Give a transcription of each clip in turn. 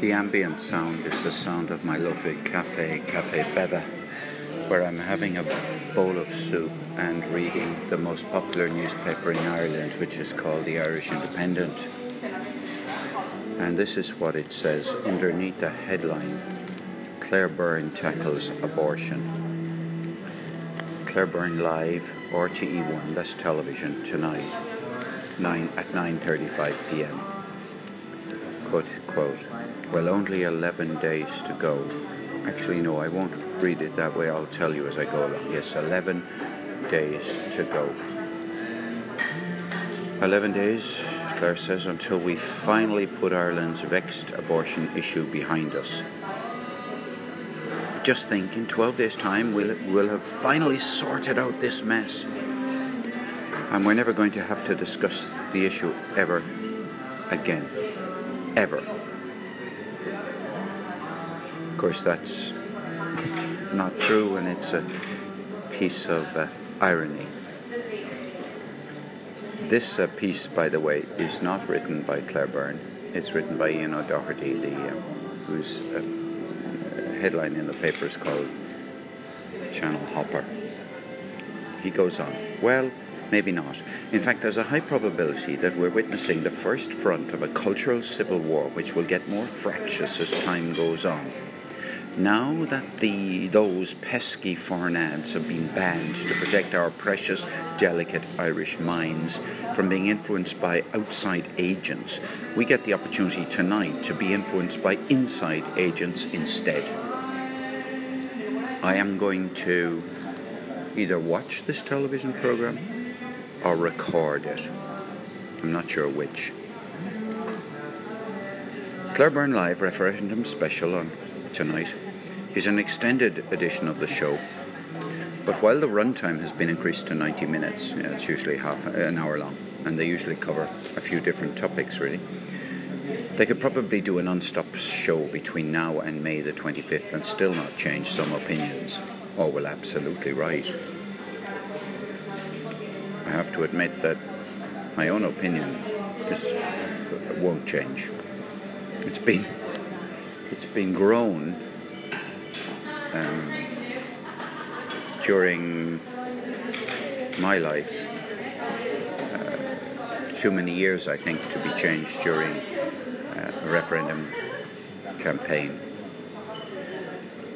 The ambient sound is the sound of my lovely cafe, Cafe Beva, where I'm having a bowl of soup and reading the most popular newspaper in Ireland, which is called the Irish Independent. And this is what it says underneath the headline Claire Byrne tackles abortion. Claire Byrne live, RTE1, that's television tonight, 9 at 9:35 p.m. Quote, well, only 11 days to go. Actually, no, I won't read it that way. I'll tell you as I go along. Yes, 11 days to go. 11 days, Claire says, until we finally put Ireland's vexed abortion issue behind us. Just think, in 12 days' time, we'll, we'll have finally sorted out this mess. And we're never going to have to discuss the issue ever again. Ever course, that's not true, and it's a piece of uh, irony. This uh, piece, by the way, is not written by Claire Byrne. It's written by Ian O'Doherty, the, uh, whose uh, headline in the paper is called Channel Hopper. He goes on, well, maybe not. In fact, there's a high probability that we're witnessing the first front of a cultural civil war which will get more fractious as time goes on. Now that the those pesky foreign ads have been banned to protect our precious, delicate Irish minds from being influenced by outside agents, we get the opportunity tonight to be influenced by inside agents instead. I am going to either watch this television program or record it. I'm not sure which. Claire Byrne Live referendum special on tonight is an extended edition of the show. But while the runtime has been increased to 90 minutes, it's usually half uh, an hour long, and they usually cover a few different topics really. They could probably do a non-stop show between now and May the 25th and still not change some opinions. Oh, well, absolutely right. I have to admit that my own opinion is, uh, won't change. It's been it's been grown um, during my life. Uh, too many years, I think, to be changed during uh, a referendum campaign.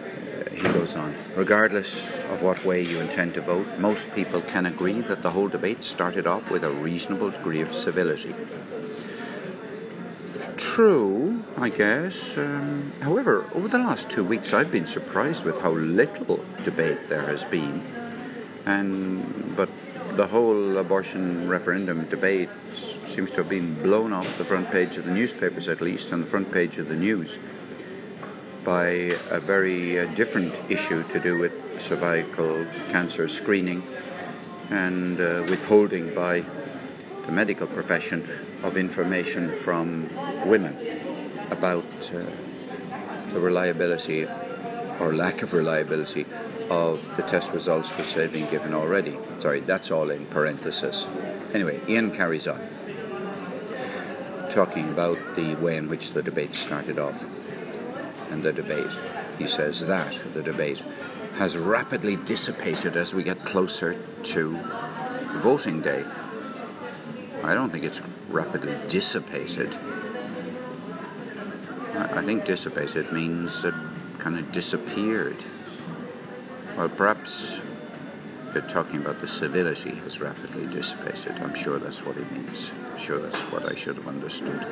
Uh, he goes on. Regardless of what way you intend to vote, most people can agree that the whole debate started off with a reasonable degree of civility true, I guess. Um, however, over the last two weeks, I've been surprised with how little debate there has been. And but the whole abortion referendum debate seems to have been blown off the front page of the newspapers, at least, on the front page of the news, by a very uh, different issue to do with cervical cancer screening and uh, withholding by the medical profession of information from women about uh, the reliability or lack of reliability of the test results which they've been given already. Sorry, that's all in parenthesis. Anyway, Ian carries on talking about the way in which the debate started off. And the debate, he says that the debate has rapidly dissipated as we get closer to voting day. I don't think it's rapidly dissipated. I think dissipated means it kind of disappeared. Well, perhaps they're talking about the civility has rapidly dissipated. I'm sure that's what he means. I'm sure that's what I should have understood.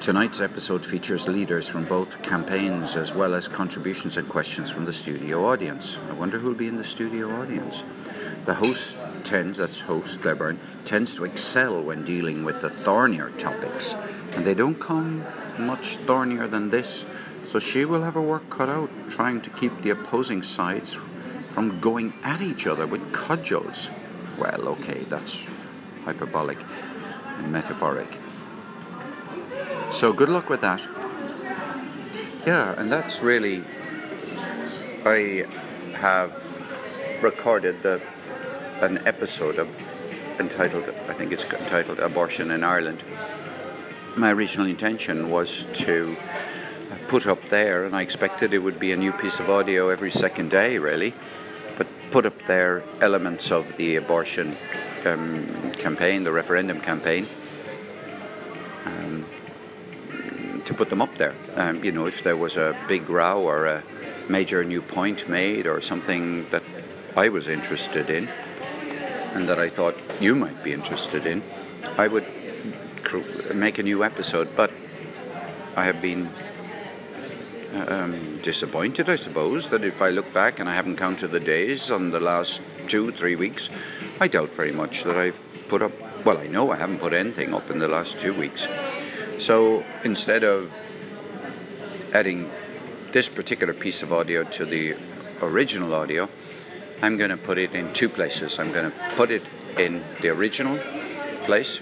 Tonight's episode features leaders from both campaigns as well as contributions and questions from the studio audience. I wonder who'll be in the studio audience. The host tends, that's host Claire tends to excel when dealing with the thornier topics, and they don't come much thornier than this. So she will have her work cut out trying to keep the opposing sides from going at each other with cudgels. Well, okay, that's hyperbolic and metaphoric. So good luck with that. Yeah, and that's really. I have recorded the an episode of, entitled, I think it's entitled Abortion in Ireland. my original intention was to put up there, and I expected it would be a new piece of audio every second day, really, but put up there elements of the abortion um, campaign, the referendum campaign, um, to put them up there. Um, you know, if there was a big row or a major new point made or something that I was interested in and that I thought you might be interested in, I would make a new episode. But I have been um, disappointed, I suppose, that if I look back and I haven't counted the days on the last two, three weeks, I doubt very much that I've put up. Well, I know I haven't put anything up in the last two weeks. So instead of adding this particular piece of audio to the original audio, I'm going to put it in two places. I'm going to put it in the original place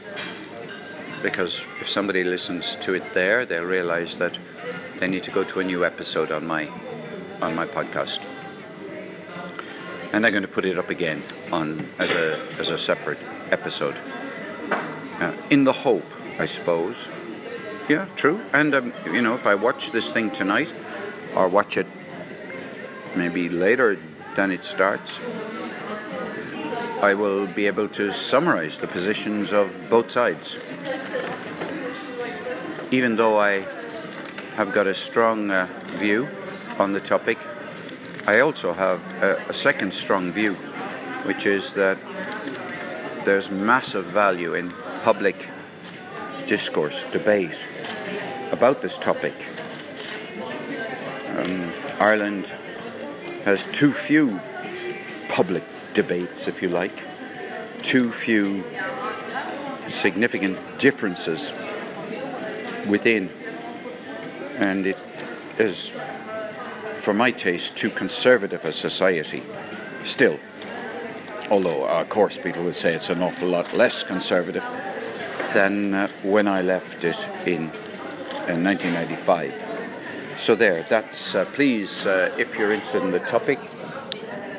because if somebody listens to it there, they'll realize that they need to go to a new episode on my on my podcast. And they're going to put it up again on as a as a separate episode. Uh, in the hope, I suppose. Yeah, true. And um, you know, if I watch this thing tonight, or watch it maybe later than it starts, I will be able to summarize the positions of both sides. Even though I have got a strong uh, view on the topic, I also have a, a second strong view, which is that there's massive value in public discourse, debate about this topic. Um, Ireland has too few public debates, if you like, too few significant differences within and it is, for my taste, too conservative a society still. Although, of course, people would say it's an awful lot less conservative than uh, when I left it in, in 1995. So there, that's, uh, please, uh, if you're interested in the topic,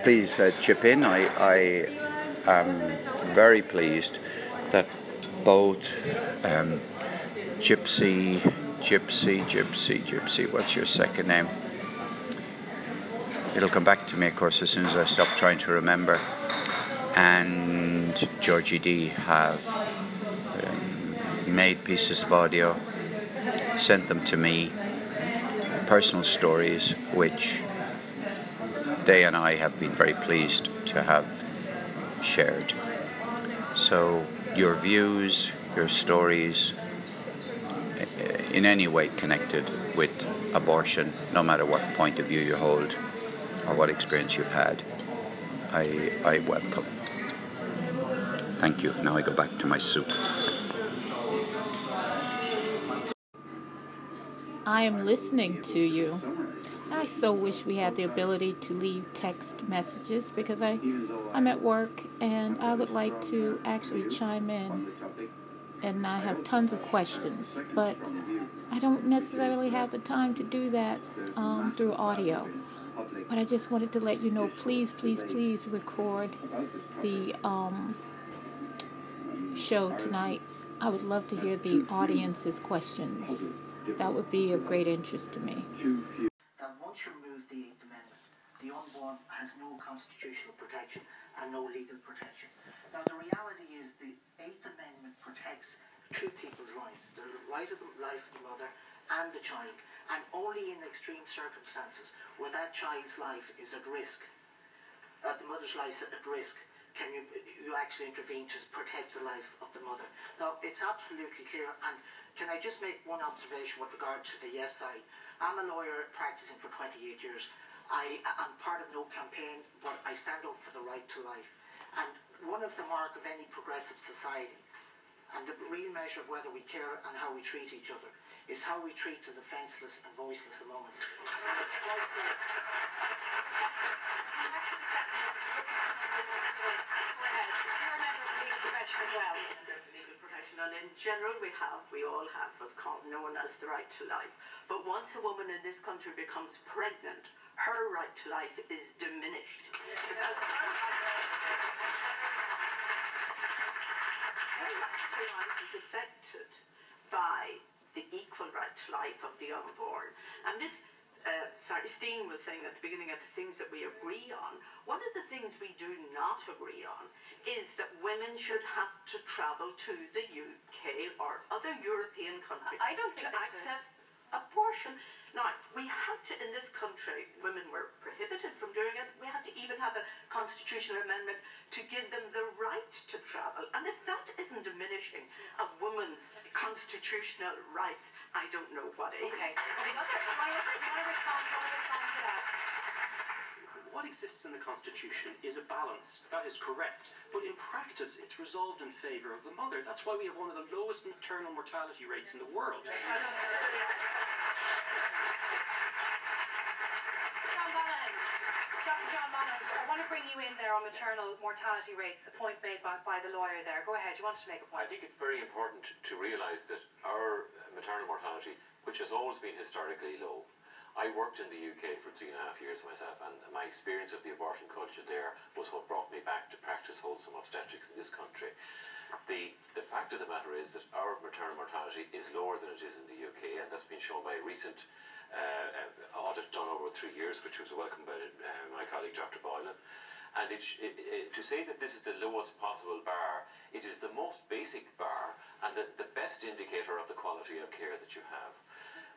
please uh, chip in. I, I am very pleased that both um, Gypsy Gypsy, Gypsy, Gypsy. What's your second name? It'll come back to me, of course, as soon as I stop trying to remember. And Georgie D have um, made pieces of audio, sent them to me, personal stories, which they and I have been very pleased to have shared. So, your views, your stories, eh, in any way connected with abortion, no matter what point of view you hold or what experience you've had, I, I welcome. Thank you. Now I go back to my soup. I am listening to you. I so wish we had the ability to leave text messages because I, I'm at work and I would like to actually chime in and I have tons of questions, but I don't necessarily have the time to do that um, through audio. But I just wanted to let you know please, please, please record the um, show tonight. I would love to hear the audience's questions. That would be of great interest to me. That once you remove the Eighth Amendment, the unborn has no constitutional protection and no legal protection. Now, the reality is the Eighth Amendment protects two people's lives the right of the life of the mother and the child, and only in extreme circumstances where that child's life is at risk, uh, the mother's life is at risk, can you you actually intervene to protect the life of the mother? Now, it's absolutely clear, and can I just make one observation with regard to the yes side? I'm a lawyer practicing for 28 years. I am part of no campaign, but I stand up for the right to life. And one of the mark of any progressive society, and the real measure of whether we care and how we treat each other, is how we treat the defenceless and voiceless among us. And in general, we have, we all have what's called known as the right to life. But once a woman in this country becomes pregnant, her right to life is diminished. Because her right to life is affected by the equal right to life of the unborn. And Miss uh, sorry, Steen was saying at the beginning of the things that we agree on. One of the things we do not agree on is that women should have to travel to the UK or other European countries I don't to think that's a- access abortion. Now, we had to, in this country, women were prohibited from doing it. We had to even have a constitutional amendment to give them the right to travel. And if that isn't diminishing a woman's constitutional rights, I don't know what is. Okay. The other, you want to respond, you want to respond to that? What exists in the Constitution is a balance. That is correct. But in practice, it's resolved in favour of the mother. That's why we have one of the lowest maternal mortality rates in the world. John Monaghan, Dr. John Monaghan, I want to bring you in there on maternal mortality rates, the point made by, by the lawyer there. Go ahead, you wanted to make a point. I think it's very important to realise that our maternal mortality, which has always been historically low, I worked in the UK for three and a half years myself, and my experience of the abortion culture there was what brought me back to practice wholesome obstetrics in this country. The, the fact of the matter is that our maternal mortality is lower than it is in the UK, and that's been shown by a recent uh, uh, audit done over three years, which was welcomed by uh, my colleague Dr. Boylan. And it, it, it, to say that this is the lowest possible bar, it is the most basic bar and the, the best indicator of the quality of care that you have.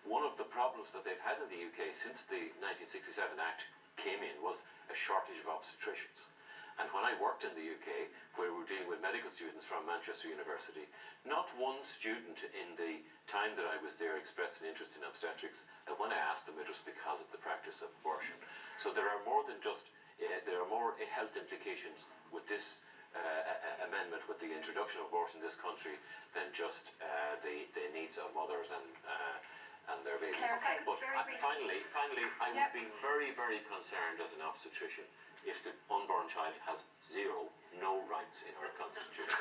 One of the problems that they've had in the UK since the 1967 Act came in was a shortage of obstetricians. And when I worked in the UK, where we were dealing with medical students from Manchester University, not one student in the time that I was there expressed an interest in obstetrics. And when I asked them, it was because of the practice of abortion. So there are more than just uh, there are more health implications with this uh, amendment, with the introduction of abortion in this country, than just uh, the the needs of mothers and. Uh, and their babies. Claire, but finally, finally, I Yep. would be very, very concerned as an obstetrician if the unborn child has zero, no rights in our constitution.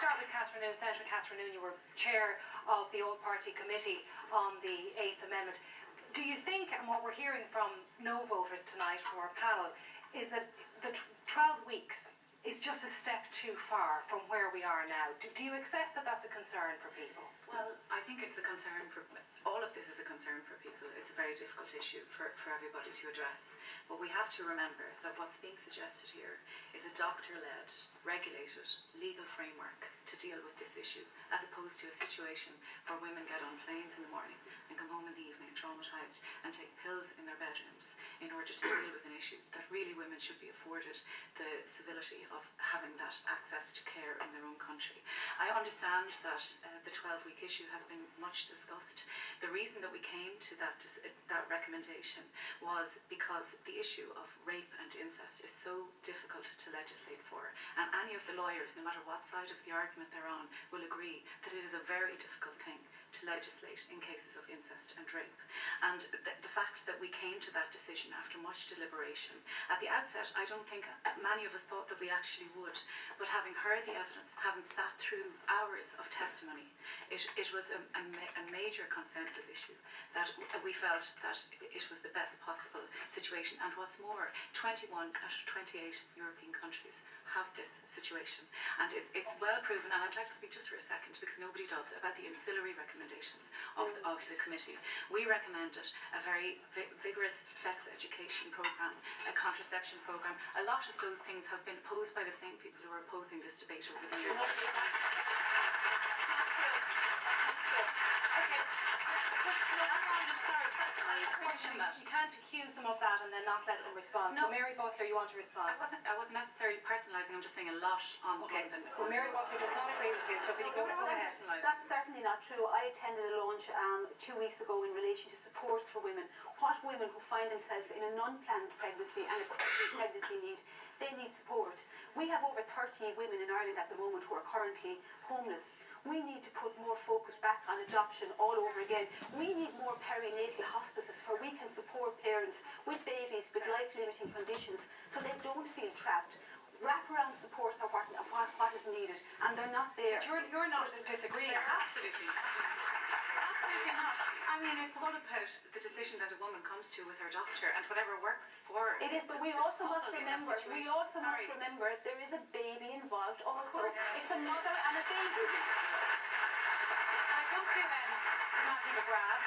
Start with Catherine Noone. Senator Catherine Noone, you were chair of the Old Party Committee on the Eighth Amendment. Do you think, and what we're hearing from no voters tonight from our panel, is that the 12 weeks is just a step too far from where we are now? Do, do you accept that that's a concern for people? Well, I think it's a concern for all of this is a concern for people. It's a very difficult issue for, for everybody to address. But we have to remember that what's being suggested here is a doctor led, regulated, legal framework to deal with this issue, as opposed to a situation where women get on planes in the morning and come home in the evening traumatized and take pills in their bedrooms in order to deal with an issue that really women should be afforded the civility of having that access to care in their own country. I understand that uh, the 12 week issue has been much discussed. The reason that we came to that, that recommendation was because the issue of rape and incest is so difficult to legislate for. And any of the lawyers, no matter what side of the argument they're on, will agree that it is a very difficult thing to legislate in cases of incest and rape. And the, the fact that we came to that decision after much deliberation, at the outset, I don't think many of us thought that we actually would. But having heard the evidence, having sat through hours of testimony, it, it was a, a, ma- a major consensus issue that we felt that it was the best possible situation. And what's more, 21 out of 28 European countries have this situation. And it's, it's well proven, and I'd like to speak just for a second, because nobody does, about the ancillary recommendations of the, of the committee. We recommended a very vi- vigorous sex education programme, a contraception programme. A lot of those things have been opposed by the same people who are opposing this debate over the years. Mm. You can't accuse them of that and then not let them respond. So No. Mary Butler, you want to respond? I wasn't, I wasn't necessarily personalising, I'm just saying a lot on Okay. on the Well, Mary Butler does not agree with you, so can you go, go ahead? personalising. That's certainly not true. I attended a launch um, two weeks ago in relation to supports for women. What women who find themselves in an unplanned pregnancy and a pregnancy need, they need support. We have over 30 women in Ireland at the moment who are currently homeless. We need to put more focus back on adoption all over again. We need more perinatal hospices where we can support parents with babies with life-limiting conditions so they don't feel trapped. Wraparound supports are what, what, what is needed and they're not there. You're, you're not disagreeing. Absolutely. Absolutely not. I mean, it's all about the decision that a woman comes to with her doctor and whatever works for her. It is, but we also must couple in that remember. We also Sorry. must remember there is a baby involved. Also, course. it's a mother and a baby. I come to um, to Mattie McGrath.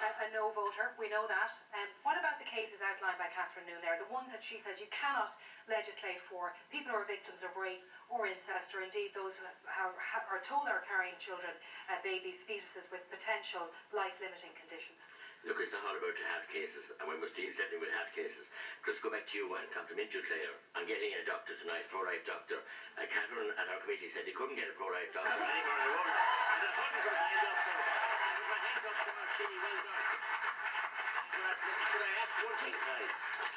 You are a, a no voter. We know that. Um, what about the cases outlined by Catherine Noone there? The ones that she says you cannot legislate for people who are victims of rape or incest, or indeed those who have, have, are told they are carrying children, uh, babies, fetuses with potential life-limiting conditions. Look, it's not all about the hard cases, and when we're still settling with hard cases, just go back to you and compliment you, Claire, on getting a doctor tonight, pro-life doctor. Uh, Catherine at our committee said they couldn't get a pro-life doctor anywhere in the world.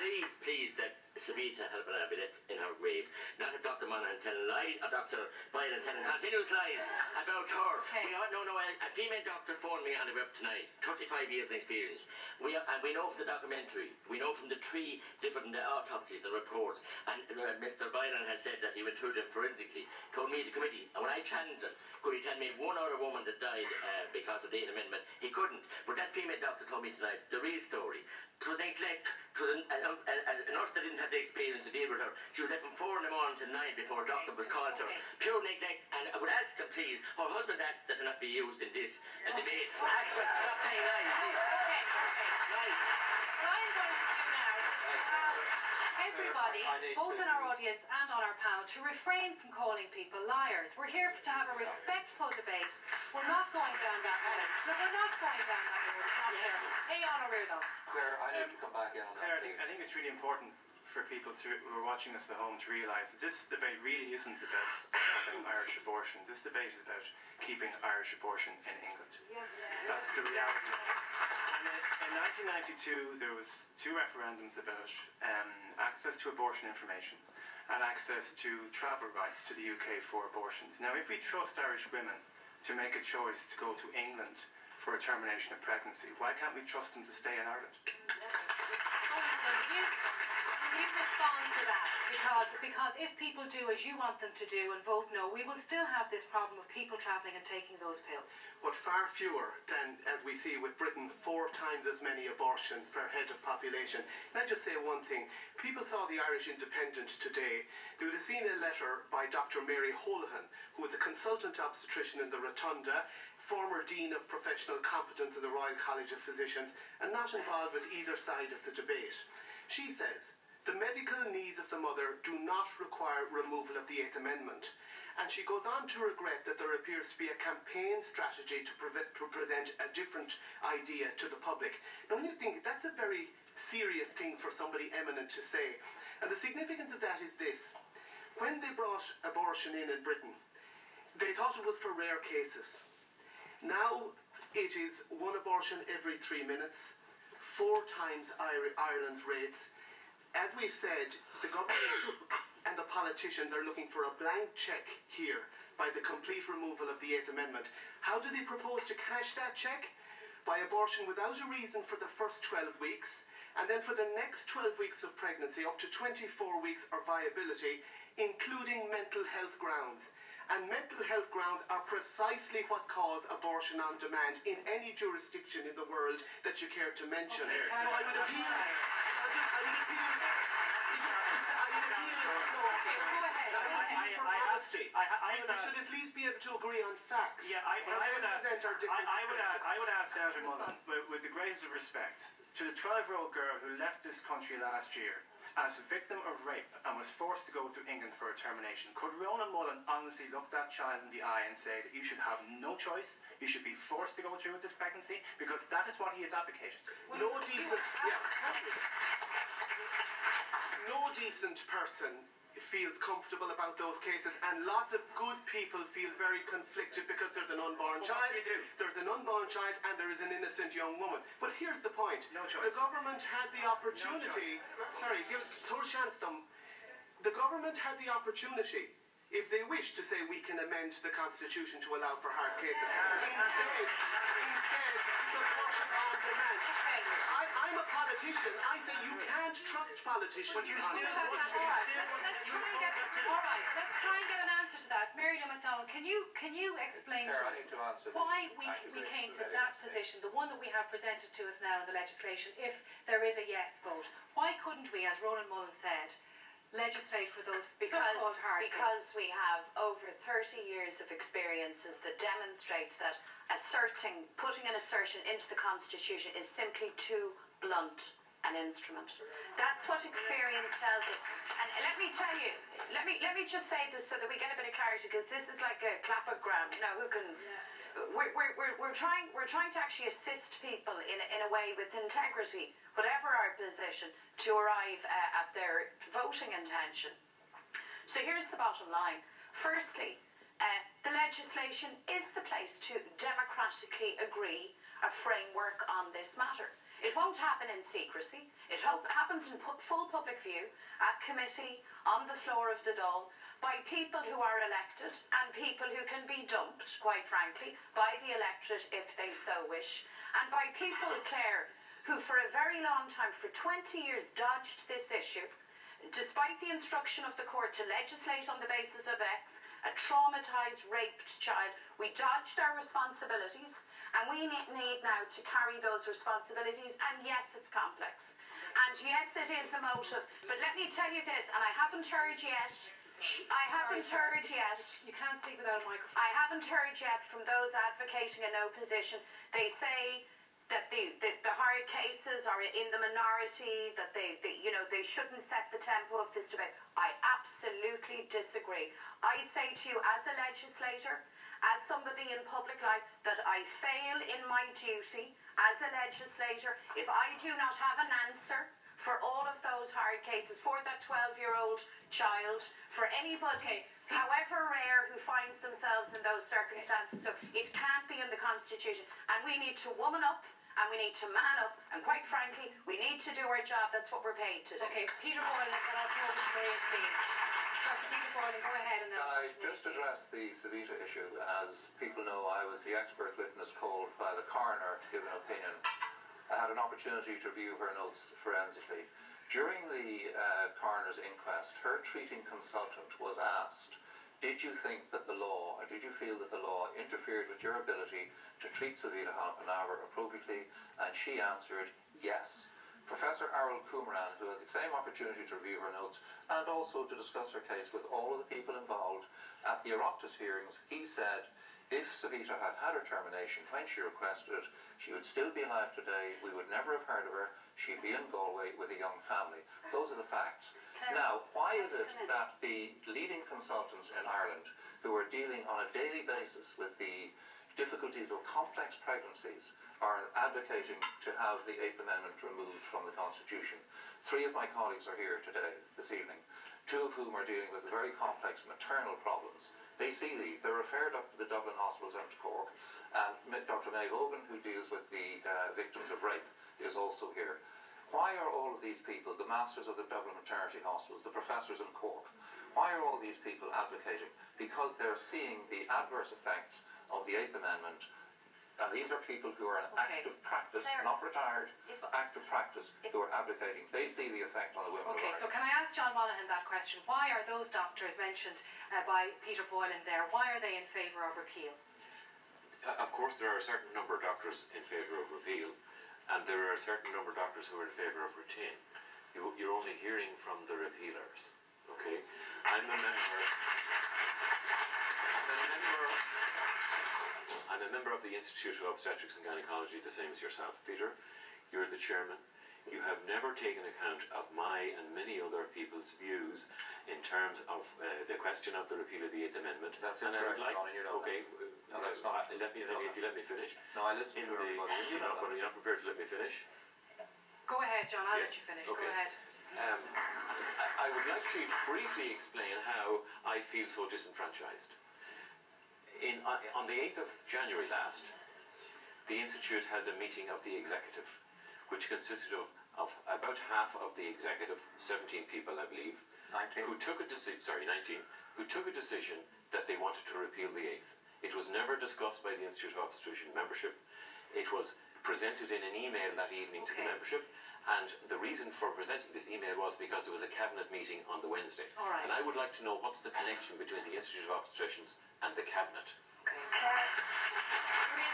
Please, please, that Savita left in her grave. Not a Dr. Monaghan telling lies, a Dr. Boylan telling continuous lies about her. Okay. We are, no, no, a, a female doctor phoned me on the web tonight. 35 years of experience. We are, and we know from the documentary, we know from the three different uh, autopsies and reports, and uh, Mr. Boylan has said that he went through them forensically, told me the committee, and when I challenged him, could he tell me one other woman that died uh, because of the Eighth Amendment? He couldn't. But that female doctor told me tonight the real story. It was neglect. It was an, a, a, a, a nurse that didn't have the experience to deal with her. She was left from four in the morning to nine before a doctor was called to her. Pure neglect. And I would ask them, please, her husband asked that it not be used in this uh, debate. Ask her to stop telling lies, please. Okay, okay. Lies. What I'm going to do now is ask everybody, both in our audience and on our panel, to refrain from calling people liars. We're here to have a respectful debate. We're not going down that road. No, we're not going down that road. It's not fair. Aodhán Ó Ríordáin. Claire, I need to come back in on Claire, I think. I think it's really important for people to, who are watching us at home to realise that this debate really isn't about stopping Irish abortion. This debate is about keeping Irish abortion in England. That's the reality. And in, in 1992, there was two referendums about um, access to abortion information and access to travel rights to the UK for abortions. Now, if we trust Irish women to make a choice to go to England for a termination of pregnancy, why can't we trust them to stay in Ireland? You respond to that? Because, because if people do as you want them to do and vote no, we will still have this problem of people travelling and taking those pills. but far fewer than, as we see with Britain, four times as many abortions per head of population. Can I just say one thing? People saw the Irish Independent today. They would have seen a letter by Dr. Mary Holohan, who is a consultant obstetrician in the Rotunda, former Dean of Professional Competence in the Royal College of Physicians, and not involved with either side of the debate. She says, the medical needs of the mother do not require removal of the Eighth Amendment. And she goes on to regret that there appears to be a campaign strategy to, to present a different idea to the public. Now, when you think that's a very serious thing for somebody eminent to say, and the significance of that is this when they brought abortion in in Britain, they thought it was for rare cases. Now it is one abortion every three minutes, four times Ireland's rates. As we've said, the government and the politicians are looking for a blank check here by the complete removal of the Eighth Amendment. How do they propose to cash that check? By abortion without a reason for the first 12 weeks, and then for the next 12 weeks of pregnancy, up to 24 weeks of viability, including mental health grounds. And mental health grounds are precisely what cause abortion on demand in any jurisdiction in the world that you care to mention. Okay, so I would appeal. I would, I would appeal. I would appeal. No, Okay, go ahead. I would appeal for I- I- honesty. I- I we, would we ask- should at least be able to agree on facts. Yeah, I, I would ask. our I, I would ask. I would ask Senator Mullins, with, with the greatest of respect, to the 12-year-old girl who left this country last year as a victim of rape and was forced to go to England for a termination, could Ronan Mullen honestly look that child in the eye and say that you should have no choice, you should be forced to go through with this pregnancy, because that is what he is advocating. No decent. Yeah. No decent person feels comfortable about those cases, and lots of good people feel very conflicted because there's an unborn Well, child, do you do? there's an unborn child, and there is an innocent young woman. But here's the point: No the government had the opportunity. sorry, give The government had the opportunity. If they wish to say we can amend the constitution to allow for hard cases, instead, instead, it's abortion on demand. I, I'm politician. I say you can't trust politicians. But you still want- All right, let's, let's try and get. All right, let's try and get an answer to that. Mary Lou McDonald, can you can you explain Chair, to us to why we, we came to that against position, the one that we have presented to us now in the legislation, if there is a yes vote? Why couldn't we, as Ronan Mullen said, legislate for those because so-called hard because we have over 30 years of experiences that demonstrates that asserting putting an assertion into the constitution is simply too blunt an instrument that's what experience tells us and let me tell you let me let me just say this so that we get a bit of clarity because this is like a clapogram know who can we're, we're, we're, we're trying we're trying to actually assist people in, a- in a way with integrity whatever our position to arrive uh, at their voting intention so here's the bottom line. Firstly, uh, the legislation is the place to democratically agree a framework on this matter. It won't happen in secrecy. It happens in full public view, at committee, on the floor of the Dáil, by people who are elected and people who can be dumped, quite frankly, by the electorate if they so wish, and by people, Claire, who for a very long time, for 20 years, dodged this issue despite the instruction of the court to legislate on the basis of X, a traumatised, raped child, we dodged our responsibilities and we need now to carry those responsibilities. And yes, it's complex. And yes, it is emotive. But let me tell you this, and I haven't heard yet. I haven't Sorry, heard yet. You can't speak without a microphone. I haven't heard yet from those advocating a no position. They say that the, the, the hard cases are in the minority, that they, they, you know, they shouldn't set the tempo of this debate. I absolutely disagree. I say to you as a legislator, as somebody in public life, that I fail in my duty as a legislator if I do not have an answer for all of those hard cases, for that 12 year old child, for anybody, however rare, who finds themselves in those circumstances. So it can't be in the Constitution. And we need to woman up and we need to man up. And quite frankly, we need to do our job. That's what we're paid to do. Okay, Peter Boylan, and I'll Steele. Dr. Peter Boylan, go ahead and I just addressed the Savita issue? As people know, I was the expert witness called by the coroner to give an opinion. I had an opportunity to review her notes forensically. During the uh, coroner's inquest, her treating consultant was asked, did you think that the law, or did you feel that the law interfered with your ability to treat Savita Panavar appropriately? And she answered, yes. Professor Arulkumaran, who had the same opportunity to review her notes and also to discuss her case with all of the people involved at the Oroptus hearings, he said if Savita had had her termination when she requested it, she would still be alive today. We would never have heard of her. She'd be in Galway with a young family. Those are the facts. Now, why is it that the leading consultants in Ireland who are dealing on a daily basis with the difficulties of complex pregnancies are advocating to have the Eighth Amendment removed from the Constitution? Three of my colleagues are here today, this evening, two of whom are dealing with very complex maternal problems. They see these. They're referred up to the Dublin hospitals and to Cork. And Dr. Maeve Eogan, who deals with the uh, victims of rape, is also here. Why are all of these people, the masters of the Dublin maternity hospitals, the professors in Cork, why are all these people advocating? Because they're seeing the adverse effects of the Eighth Amendment. And these are people who are in Okay. active practice, Claire, not retired, if- active practice, who are advocating. They see the effect on the women Okay, so can I ask John Monaghan that question? Why are those doctors mentioned uh, by Peter Boylan there? Why are they in favour of repeal? Uh, Of course, there are a certain number of doctors in favour of repeal, and there are a certain number of doctors who are in favour of retain. You, you're only hearing from the repealers, okay? I'm a member. I'm a member. I'm a member of the Institute of Obstetrics and Gynecology, the same as yourself, Peter. You're the chairman. You have never taken account of my and many other people's views in terms of uh, the question of the repeal of the Eighth Amendment. That's and I incorrect, like, John, and you know okay, No, that's uh, not. Let me, You know me, that. if you let me finish. No, I listen In to the, everybody. You you're know not, you're not prepared to let me finish. Go ahead, John. I'll Yes, let you finish. okay. Go ahead. Um, I, I would like to briefly explain how I feel so disenfranchised. In, uh, on the 8th of January last, the Institute held a meeting of the executive, which consisted of, of about half of the executive, 17 people, I believe, 19. who took a decision, sorry, 19, who took a decision that they wanted to repeal the 8th. It was never discussed by the Institute of Obstetrician membership. It was presented in an email that evening to the membership, and the reason for presenting this email was because there was a cabinet meeting on the Wednesday. All right. And I would like to know what's the connection between the Institute of Obstetricians and the cabinet. Okay. Maria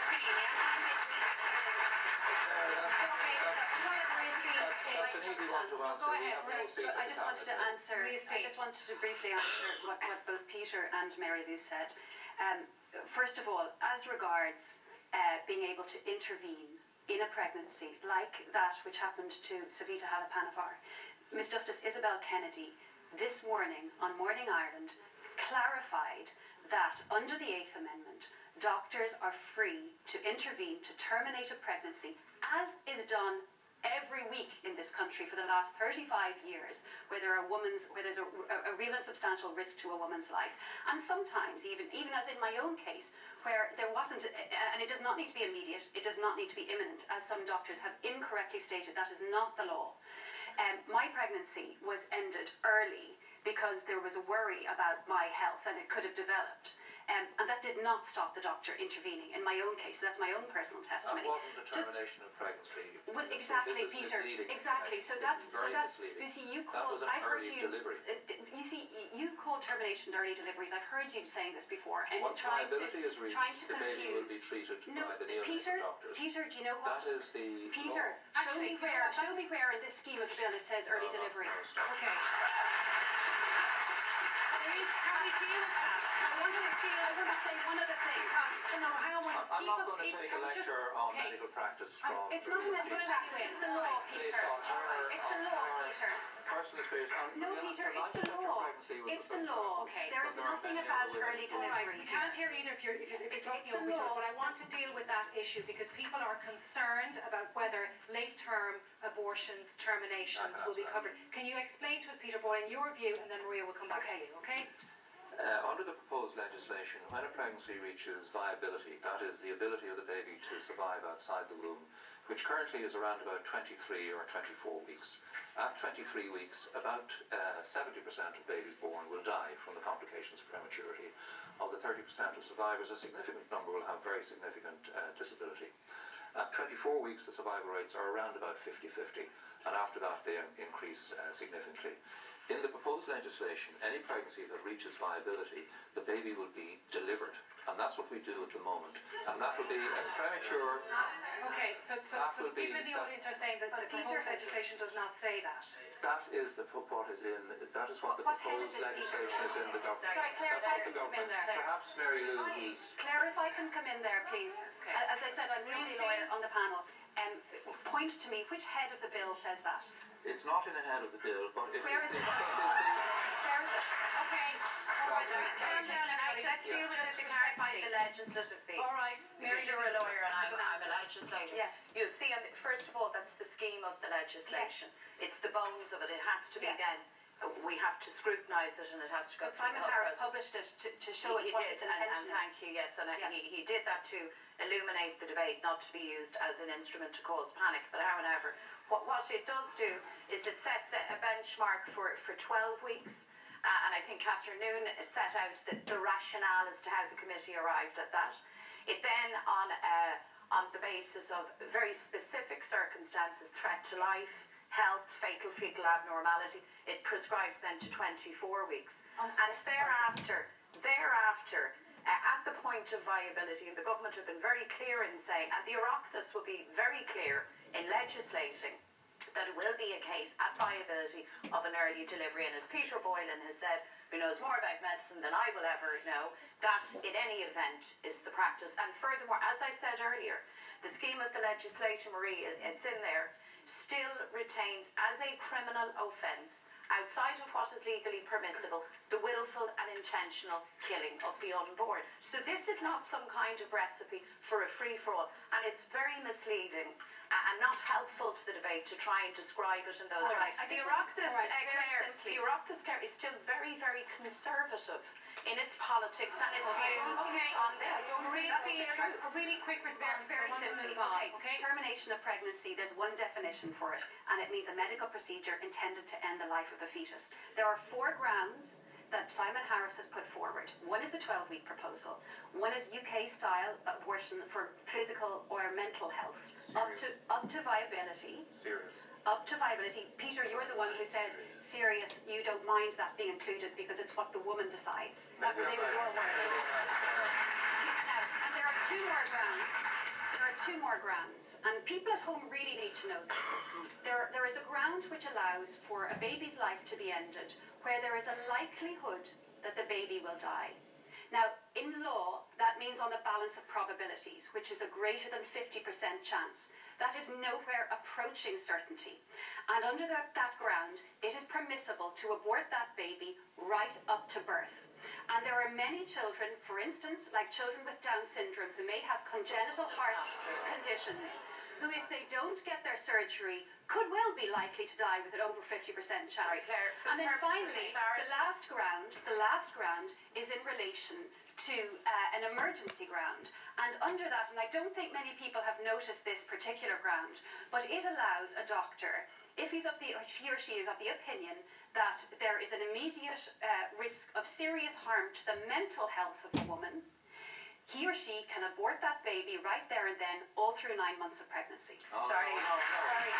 That's an easy one to answer. Go ahead, have no Maria. seat I just wanted to answer. I just wanted to briefly answer what, what both Peter and Mary Lou said. Um, first of all, as regards uh, being able to intervene in a pregnancy like that which happened to Savita Halappanavar, Ms Justice Isabel Kennedy this morning on Morning Ireland clarified that under the Eighth Amendment, doctors are free to intervene to terminate a pregnancy, as is done every week in this country for the last 35 years where there are women's where there's a, a, a real and substantial risk to a woman's life. And sometimes even even as in my own case where there wasn't and it does not need to be immediate it does not need to be imminent. As some doctors have incorrectly stated that is not the law. Um, my pregnancy was ended early because there was a worry about my health and it could have developed um, and that did not stop the doctor intervening in my own case that's my own personal That testimony wasn't the Just- termination of pregnancy. well, exactly, this is Peter. Exactly. So information. that's This is so that's. misleading. You see, you That call. was an I've heard you. delivery. uh, You see, you call termination early deliveries. I've heard you saying this before, and Once trying to is reached, trying to the confuse. baby will be treated no, by the neonatal Peter. doctors. Peter, do you know what? That is the Peter, law. show me where. Show me where in this scheme of the bill it says early No, no, delivery. no, stop. Okay. Please, can we deal with that? I want to say. I want to say one other thing. No, hang on one. I'm I'm not going to take a we just- lecture on okay. medical practice I'm- from It's not a Maria medical Steen. practice. It's the law, Peter. her- It's the law, Peter. Um, personal experience. And No, Peter, it's the law. It's the law. Okay. There is But there are nothing about early who- All right, delivery. we can't hear either if you're, if you're, if you're It's taking over each other, but I want to deal with that issue because people are concerned about whether late-term abortions, terminations will be covered. Can you explain to us, Peter Boyle, in your view, and then Maria will come back to you, okay? Uh, under the proposed legislation, when a pregnancy reaches viability, that is the ability of the baby to survive outside the womb, which currently is around about 23 or 24 weeks. At 23 weeks, about uh, 70% of babies born will die from the complications of prematurity. Of the 30% of survivors, a significant number will have very significant uh, disability. At 24 weeks, the survival rates are around about 50-50, and after that they increase uh, significantly. In the proposed legislation, any pregnancy that reaches viability, the baby will be delivered, and that's what we do at the moment. And that will be a premature. Okay, so, so, so will be- in the that- audience are saying that the Peter- proposed legislation does not say that. That is the what is in. That is what the What head proposed is legislation is in the government. Sorry, Claire, That's what the Claire, come in government. there. Perhaps Mary Lou, who's Claire, if I can come in there, please. Okay. As I said, I'm the only Please do. lawyer on the panel. Um, point to me, which head of the bill says that? it's not in the head of the bill, but it Where is is the, it? it is the Where is it? Okay, all right, Sorry, calm down, everybody, let's deal with this to clarify the legislative piece. All right, Mary Because you're a lawyer and I'm, Have I'm a legislator. Yes. You see, first of all, that's the scheme of the legislation. Yes. It's the bones of it. It has to be Yes. then. We have to scrutinise it and it has to go But through Simon the Harris process. published it to, to show us he what did, and, intention and is. thank you, yes, and uh, Yeah. he, he did that to illuminate the debate, not to be used as an instrument to cause panic. But however, what, what it does do is it sets a, a benchmark for, for 12 weeks. Uh, and I think Catherine Noone set out the, the rationale as to how the committee arrived at that. It then, on, uh, on the basis of very specific circumstances, threat to life, health, fatal fetal abnormality, it prescribes then to 24 weeks. And thereafter, thereafter, uh, at the point of viability, and the government have been very clear in saying, and the Oireachtas will be very clear in legislating that it will be a case at viability of an early delivery. And as Peter Boylan has said, who knows more about medicine than I will ever know, that in any event is the practice. And furthermore, as I said earlier, the scheme of the legislation, Marie, it's in there, still retains as a criminal offence outside of what is legally permissible the willful and intentional killing of the unborn. So this is not some kind of recipe for a free for all, and it's very misleading and not helpful to the debate to try and describe it in those All right, terms. I The Oireachtas, right, uh, Claire, the Oireachtas Claire is still very, very conservative in its politics and its views Okay. on this. The a really quick response, Very, I want to simply, okay. okay? Termination of pregnancy, there's one definition for it, and it means a medical procedure intended to end the life of the fetus. There are four grounds that Simon Harris has put forward. One is the 12 week proposal, one is UK style abortion for physical or mental health, up to, up to viability. serious. Up to viability. Peter, you're the one who said, serious, you don't mind that being included because it's what the woman decides. That, they were your words. two more. There are two more grounds, and people at home really need to know this. There, there is a ground which allows for a baby's life to be ended where there is a likelihood that the baby will die. Now, in law, that means on the balance of probabilities, which is a greater than 50% chance. That is nowhere approaching certainty. And under that, that ground, it is permissible to abort that baby right up to birth. And there are many children, for instance, like children with Down syndrome, who may have congenital heart conditions, who, if they don't get their surgery, could well be likely to die with an over 50% chance. Sorry, Claire, and then finally, the last ground, the last ground is in relation to uh, an emergency ground. And under that, and I don't think many people have noticed this particular ground, but it allows a doctor, if he's of the, or he or she is of the opinion that there is an immediate uh, risk of serious harm to the mental health of the woman, he or she can abort that baby right there and then, all through nine months of pregnancy. Oh, Sorry, no, no. sorry.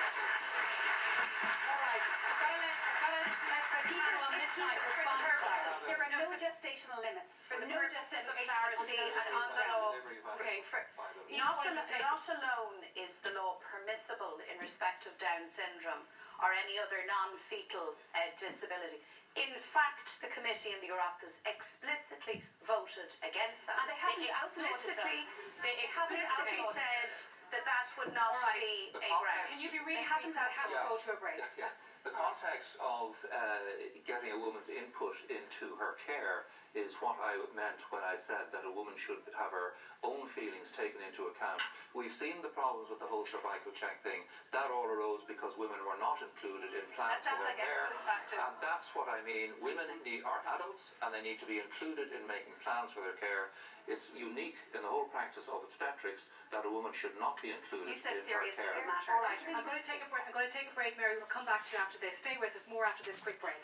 All right, I've got to let, I've got to let the panel on this side respond to purpose- that. There are no gestational limits. For the no purposes of gestational clarity limits and on the law, Okay, for, not, al- not alone is the law permissible in respect of Down syndrome or any other non-fetal uh, disability. In fact, the committee and the Oireachtas explicitly voted against that. And they haven't it, explicitly, they They explicitly outlawed it. said that that would not right. be The a ground. Can you be really brief? I have to go to a break. Yeah. The context of uh, getting a woman's input into her care is what I meant when I said that a woman should have her own feelings taken into account. We've seen the problems with the whole cervical check thing. That all arose because women were not included in plans for their care. And that's what I mean. Women need, are adults and they need to be included in making plans for their care. It's unique in the whole practice of obstetrics that a woman should not be included You said in serious her care. doesn't matter. All right, I'm going to take a break. I'm going to take a break, Mary. We'll come back to you after this. Stay with us. More after this quick break.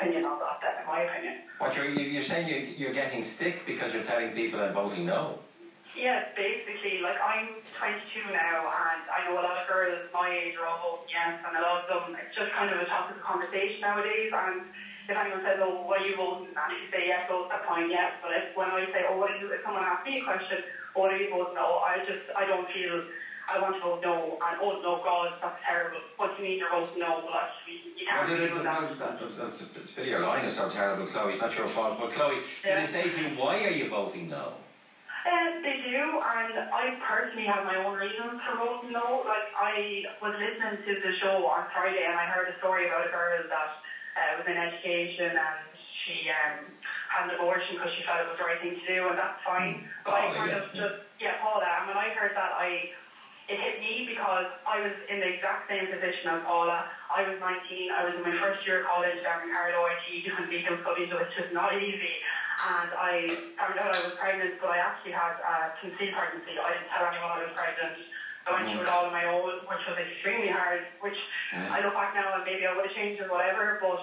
Opinion on that in my opinion. What you're, you- you're saying you're, you're getting stick because you're telling people that voting no. yeah basically like I'm 22 now and I know a lot of girls my age are all voting yes and a lot of them. It's just kind of a topic of conversation nowadays and if anyone says oh what are you voting? and if you say yes oh that's fine yes but if when I say oh what are you if someone asks me a question oh, what are you voting? No I just I don't feel I want to vote no and oh no God that's terrible what do you mean you're voting no well actually, you can't did do it, that well, that, that, that's a, bit of your line is so terrible, Chloe. It's not your fault. But Chloe, did Yeah. they say to you, why are you voting no? Uh, they do, and I personally have my own reasons for voting no. Like, I was listening to the show on Friday and I heard a story about a girl that uh, was in education and she um, had an abortion because she felt it was the right thing to do, and that's fine. But I Paula, kind yeah. of just, yeah, Paula, and when I heard that, I it hit me because I was in the exact same position as Paula. I was 19, I was in my first year of college down in Carlow IT doing legal studies, so it's just not easy. And I found out I was pregnant, but I actually had a concealed pregnancy. I didn't tell anyone I was pregnant. I went through it all on my own, which was extremely hard, which I look back now and maybe I would have changed or whatever, but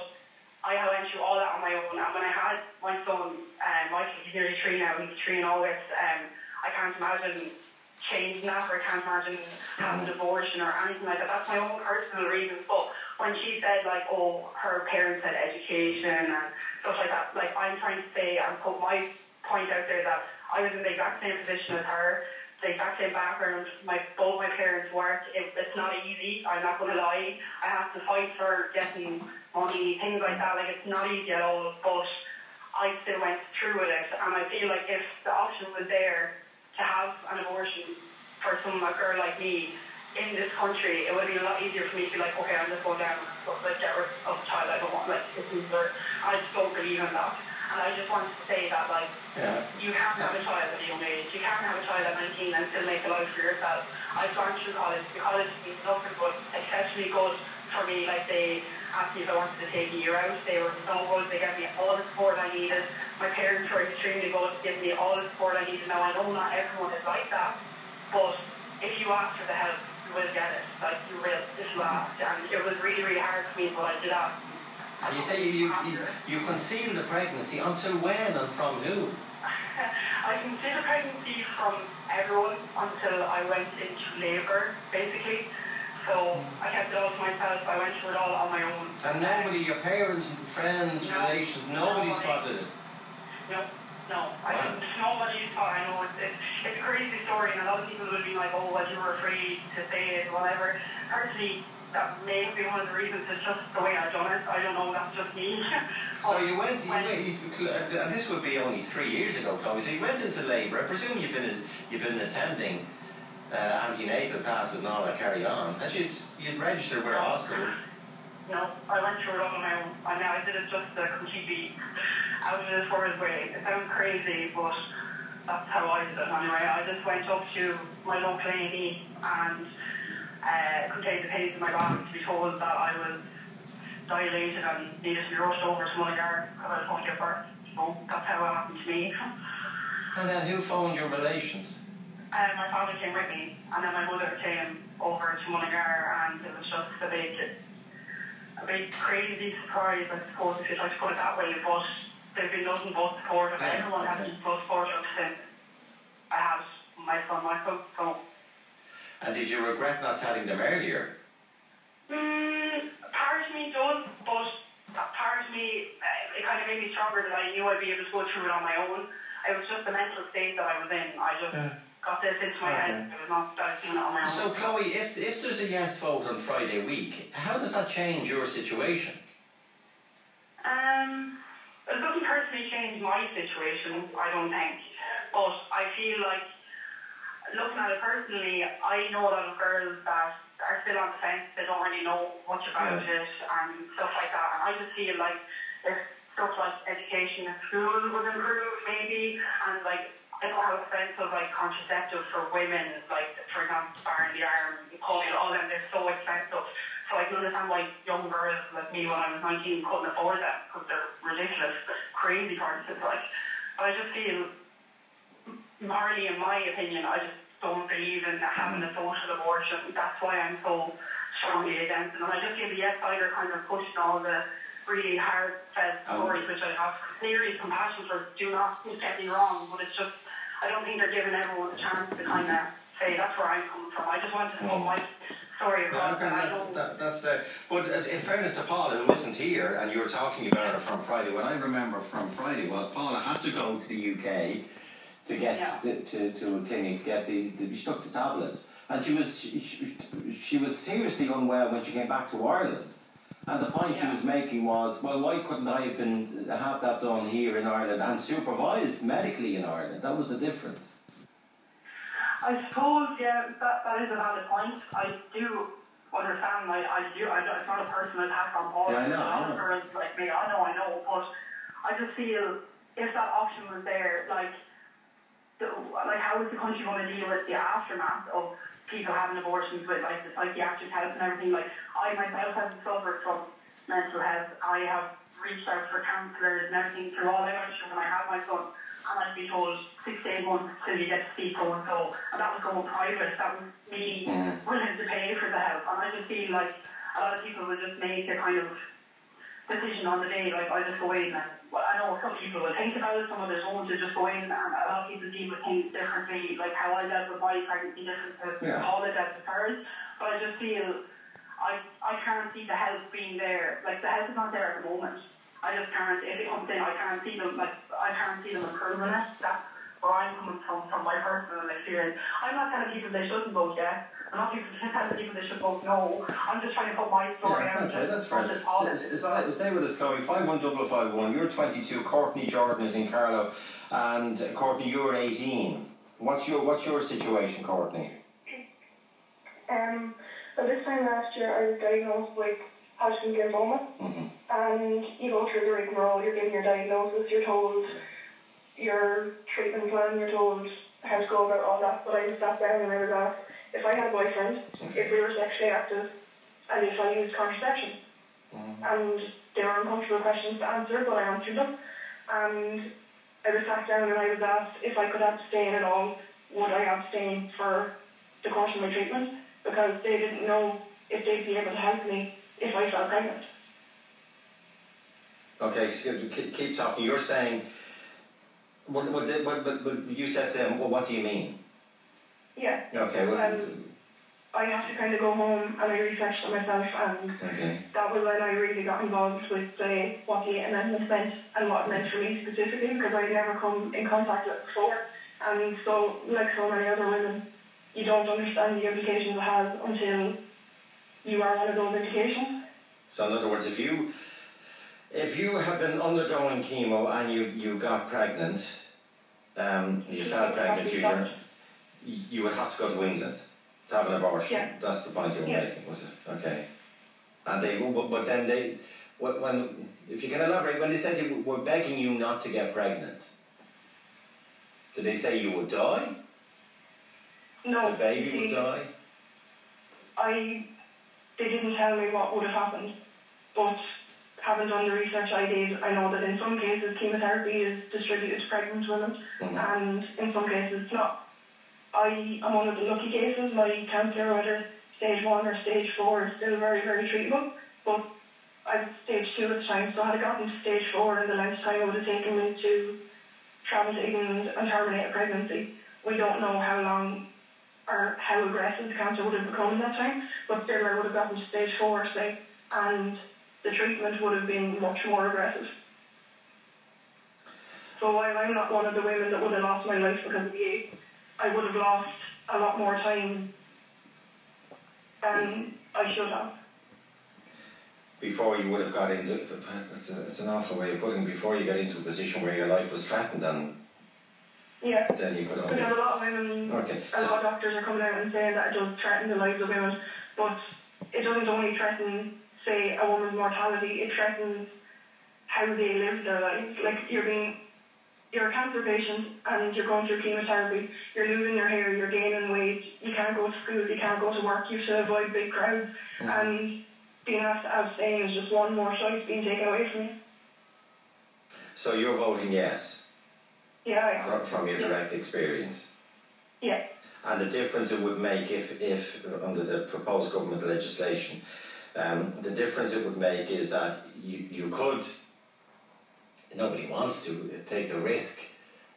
I went through all that on my own. And when I had my son, um, Michael, he's nearly three now, he's three in August, um, I can't imagine changing that or I can't imagine having an abortion or anything like that. That's my own personal reasons. But when she said like, oh, her parents had education and stuff like that, like I'm trying to say and put my point out there that I was in the exact same position as her, the exact same background. My both my parents work. It, it's not easy. I'm not going to lie. I have to fight for getting money, things like that. Like it's not easy at all. But I still went through with it, and I feel like if the option was there to have an abortion for some a girl like me in this country, it would be a lot easier for me to be like, okay, I'm just going down and stuff, like get rid of the child. I don't want like this is or I just don't believe in that. And I just want to say that like Yeah. you can't have a child at a young age. You can't have a child at 19 and still make a life for yourself. I've gone through college. The college means nothing but exceptionally good for me. Like they asked me if I wanted to take a year out. They were so good. They gave me all the support I needed. My parents were extremely good. Gave me all the support I needed. Now I know not everyone is like that, but if you ask for the help, you will get it. Like you will, this last. And it was really, really hard for me, but I did that. And you say you, you, you, the pregnancy until when and from who? I concealed the pregnancy from everyone until I went into labour, basically. So I kept it all to myself. I went through it all on my own. And nobody, your parents and friends, No. relations, nobody Nobody. spotted it. No, no. I Wow. didn't. Nobody thought. I know it's, it's, it's a crazy story, and a lot of people will be like, "Oh, well, you were afraid to say it, whatever." Personally, that may be one of the reasons. It's just the way I've done it. I don't know. That's just me. So you went, you went you, and this would be only three years ago, Chloe. So you went into labour. I presume you've been you've been attending uh, antenatal classes and all that. Carry on. Had you you'd registered with a hospital? No, I went through it on my own. I mean, I did it just uh, completely out of this world way. It sounds crazy, but that's how I did it anyway. I just went up to my local A&E and uh, complained to pains in my back to be told that I was dilated and needed to be rushed over to Mullingar because I was going to give birth. So that's how it happened to me. And then who phoned your relations? Uh, my father came with me, and then my mother came over to Mullingar, and it was just a big, a big crazy surprise, I suppose, if you'd like to put it that way. But they've been nothing but supportive. Yeah, Everyone has okay. been so supportive since I had my son Michael. So, And did you regret not telling them earlier? mm, part of me does, but part of me, it kind of made me stronger that I knew I'd be able to go through it on my own. It was just the mental state that I was in. I just got this into my head. It was not that I was doing it on my own. So Chloe, if if there's a yes vote on Friday week, how does that change your situation? Um, it doesn't personally change my situation, I don't think. But I feel like, looking at it personally, I know a lot of girls that are still on the fence, they don't really know much about Yeah. it and stuff like that. And I just feel like if stuff like education in school was improved maybe, and like, I know how expensive like contraceptives for women, like for example, bar in the arm, all them, they're so expensive. So I can understand why young girls like me when I was 19 couldn't afford them because they're ridiculous, crazy prices. Like, but I just feel, morally, in my opinion, I just don't believe in having a social abortion. That's why I'm so strongly against it. And I just feel the yes side kind of pushing all the really hard fed Oh. stories, which I have serious compassion for. Do not get me wrong, but it's just, I don't think they're giving everyone a chance to kind of say that's where I'm coming from. I just want to put my mm. Yeah, across. okay, that, don't. that, that's uh, but in fairness to Paula, who wasn't here, and you were talking about her from Friday. What I remember from Friday was Paula had to go to the UK to get to, to, to a clinic to get the, the she took the tablets, and she was she, she, she was seriously unwell when she came back to Ireland. And the point she was making was, well, why couldn't I have been have that done here in Ireland and supervised medically in Ireland? That was the difference. I suppose, yeah, that, that is a valid point. I do understand, I, I do, I, it's not a personal attack on Paul. Yeah, I know, I know. like me, I know, I know, but I just feel if that option was there, like, the, like how is the country going to deal with the aftermath of people having abortions with like the psychiatric help and everything? Like, I myself have suffered from mental health. I have reached out for counsellors and everything through all went through when I had my son. And I'd be told six to eight months till you get to see so and so. And that was going private. That was me Mm. willing to pay for the help. And I just feel like a lot of people would just make a kind of decision on the day, like I just go in and well, I know some people will think about it, some others won't, they just go in and a lot of people deal with things differently, like how I dealt with my pregnancy different to Yeah. Paula dealt with hers. But I just feel I I can't see the help being there. Like the help is not there at the moment. I just can't if it comes in I can't see them like I can't see them improving it. That's where I'm coming from from my personal experience. I'm not telling people they shouldn't vote yes. I'm not telling people they should vote no. I'm just trying to put my story Yeah, out okay, as that's much fair. as Paula S- did s- as well. Stay, stay with us, Chloe. Five one double five one. You're twenty two. Courtney Jordan is in Carlow, and uh, Courtney, you're eighteen. What's your What's your situation, Courtney? Um, well, this time last year I was diagnosed with Hodgkin's lymphoma, and you go through the rigmarole. You're given your diagnosis. You're told your treatment plan. You're told how to go about all that. But I just sat down and I was asked if I had a boyfriend, if we were sexually active, and if I used contraception. Mm-hmm. And they were uncomfortable questions to answer, but I answered them. And I was sat down and I was asked if I could abstain at all, would I abstain for the course of my treatment? because they didn't know if they'd be able to help me if I fell pregnant. Okay, so keep keep talking. You're saying, what, what, did- what, but, but you said to them, well, what do you mean? Yeah. Okay, well, Um, I have to kind of go home and I researched it myself and okay. that was when I really got involved with say what the amendment meant and what it meant for me specifically because I'd never come in contact with it before. And so, like so many other women, you don't understand the implications it has until you are one of those implications. So in other words, if you if you have been undergoing chemo and you, you got pregnant, um, you fell pregnant, you, you would have to go to England to have an abortion. Yeah. That's the point you were Yeah. making, was it? Okay. And they, but, but then they, when, if you can elaborate, when they said they were begging you not to get pregnant, did they say you would die? No. The baby see, would die? I they didn't tell me what would have happened, but having done the research I did, I know that in some cases chemotherapy is distributed to pregnant women, mm-hmm. and in some cases it's not. I am one of the lucky cases. My cancer, whether stage one or stage four, is still very, very treatable, but I was stage two at the time, so had I gotten to stage four in the length time it would have taken me to travel to England and terminate a pregnancy. We don't know how long or how aggressive the cancer would have become in that time, but still I would have gotten to stage four, say, and the treatment would have been much more aggressive. So while I'm not one of the women that would have lost my life because of the I would have lost a lot more time than I should have. Before you would have got into, it's, a, it's an awful way of putting it, before you get into a position where your life was threatened and Yeah. then you could only... Because a lot of women, Okay, a lot of doctors are coming out and saying that it does threaten the lives of women, but it doesn't only threaten, say, a woman's mortality, it threatens how they live their lives. Like, you're being, you're a cancer patient and you're going through chemotherapy, you're losing your hair, you're gaining weight, you can't go to school, you can't go to work, you have to avoid big crowds, mm-hmm. and being asked to abstain is just one more choice being taken away from you. So you're voting yes Yeah, I am. from, from your direct experience. Yeah. And the difference it would make if, if under the proposed government legislation, um, the difference it would make is that you, you could, nobody wants to take the risk,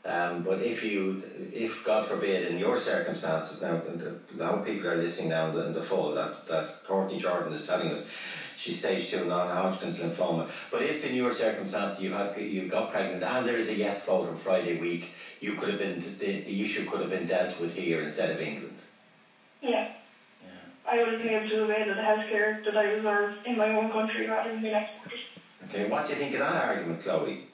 um, but if you, if God forbid in your circumstances, now the, how people are listening now in the, in the fall, that, that Courtney Jordan is telling us, she's stage two non-Hodgkin's lymphoma. But if in your circumstances you had you got pregnant and there is a yes vote on Friday week, you could have been the, the issue could have been dealt with here instead of England. Yeah. I would have been able to avail of the healthcare that I deserve in my own country rather than being exported. Okay, what do you think of that argument, Chloe?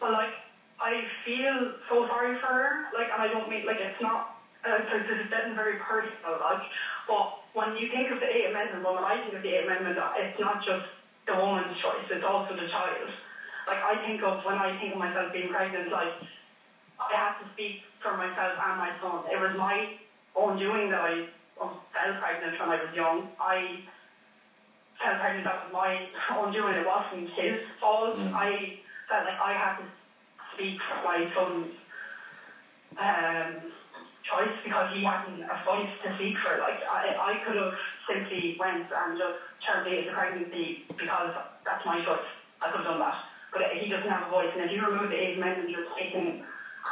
But like, I feel so sorry for her. Like, and I don't mean like it's not. Uh, because this is getting very personal. Like, but when you think of the Eighth Amendment, well, when I think of the Eighth Amendment, it's not just the woman's choice; it's also the child. Like, I think of when I think of myself being pregnant, like I have to speak for myself and my son. It was my own doing that I um, fell pregnant when I was young. I fell pregnant. That was my own doing. It wasn't his fault. I felt like I had to speak for my son's um, choice because he hadn't a voice to speak for. Like I, I could have simply went and just terminated the pregnancy because that's my choice. I could have done that, but he doesn't have a voice. And if you remove the Eighth Amendment, you're taking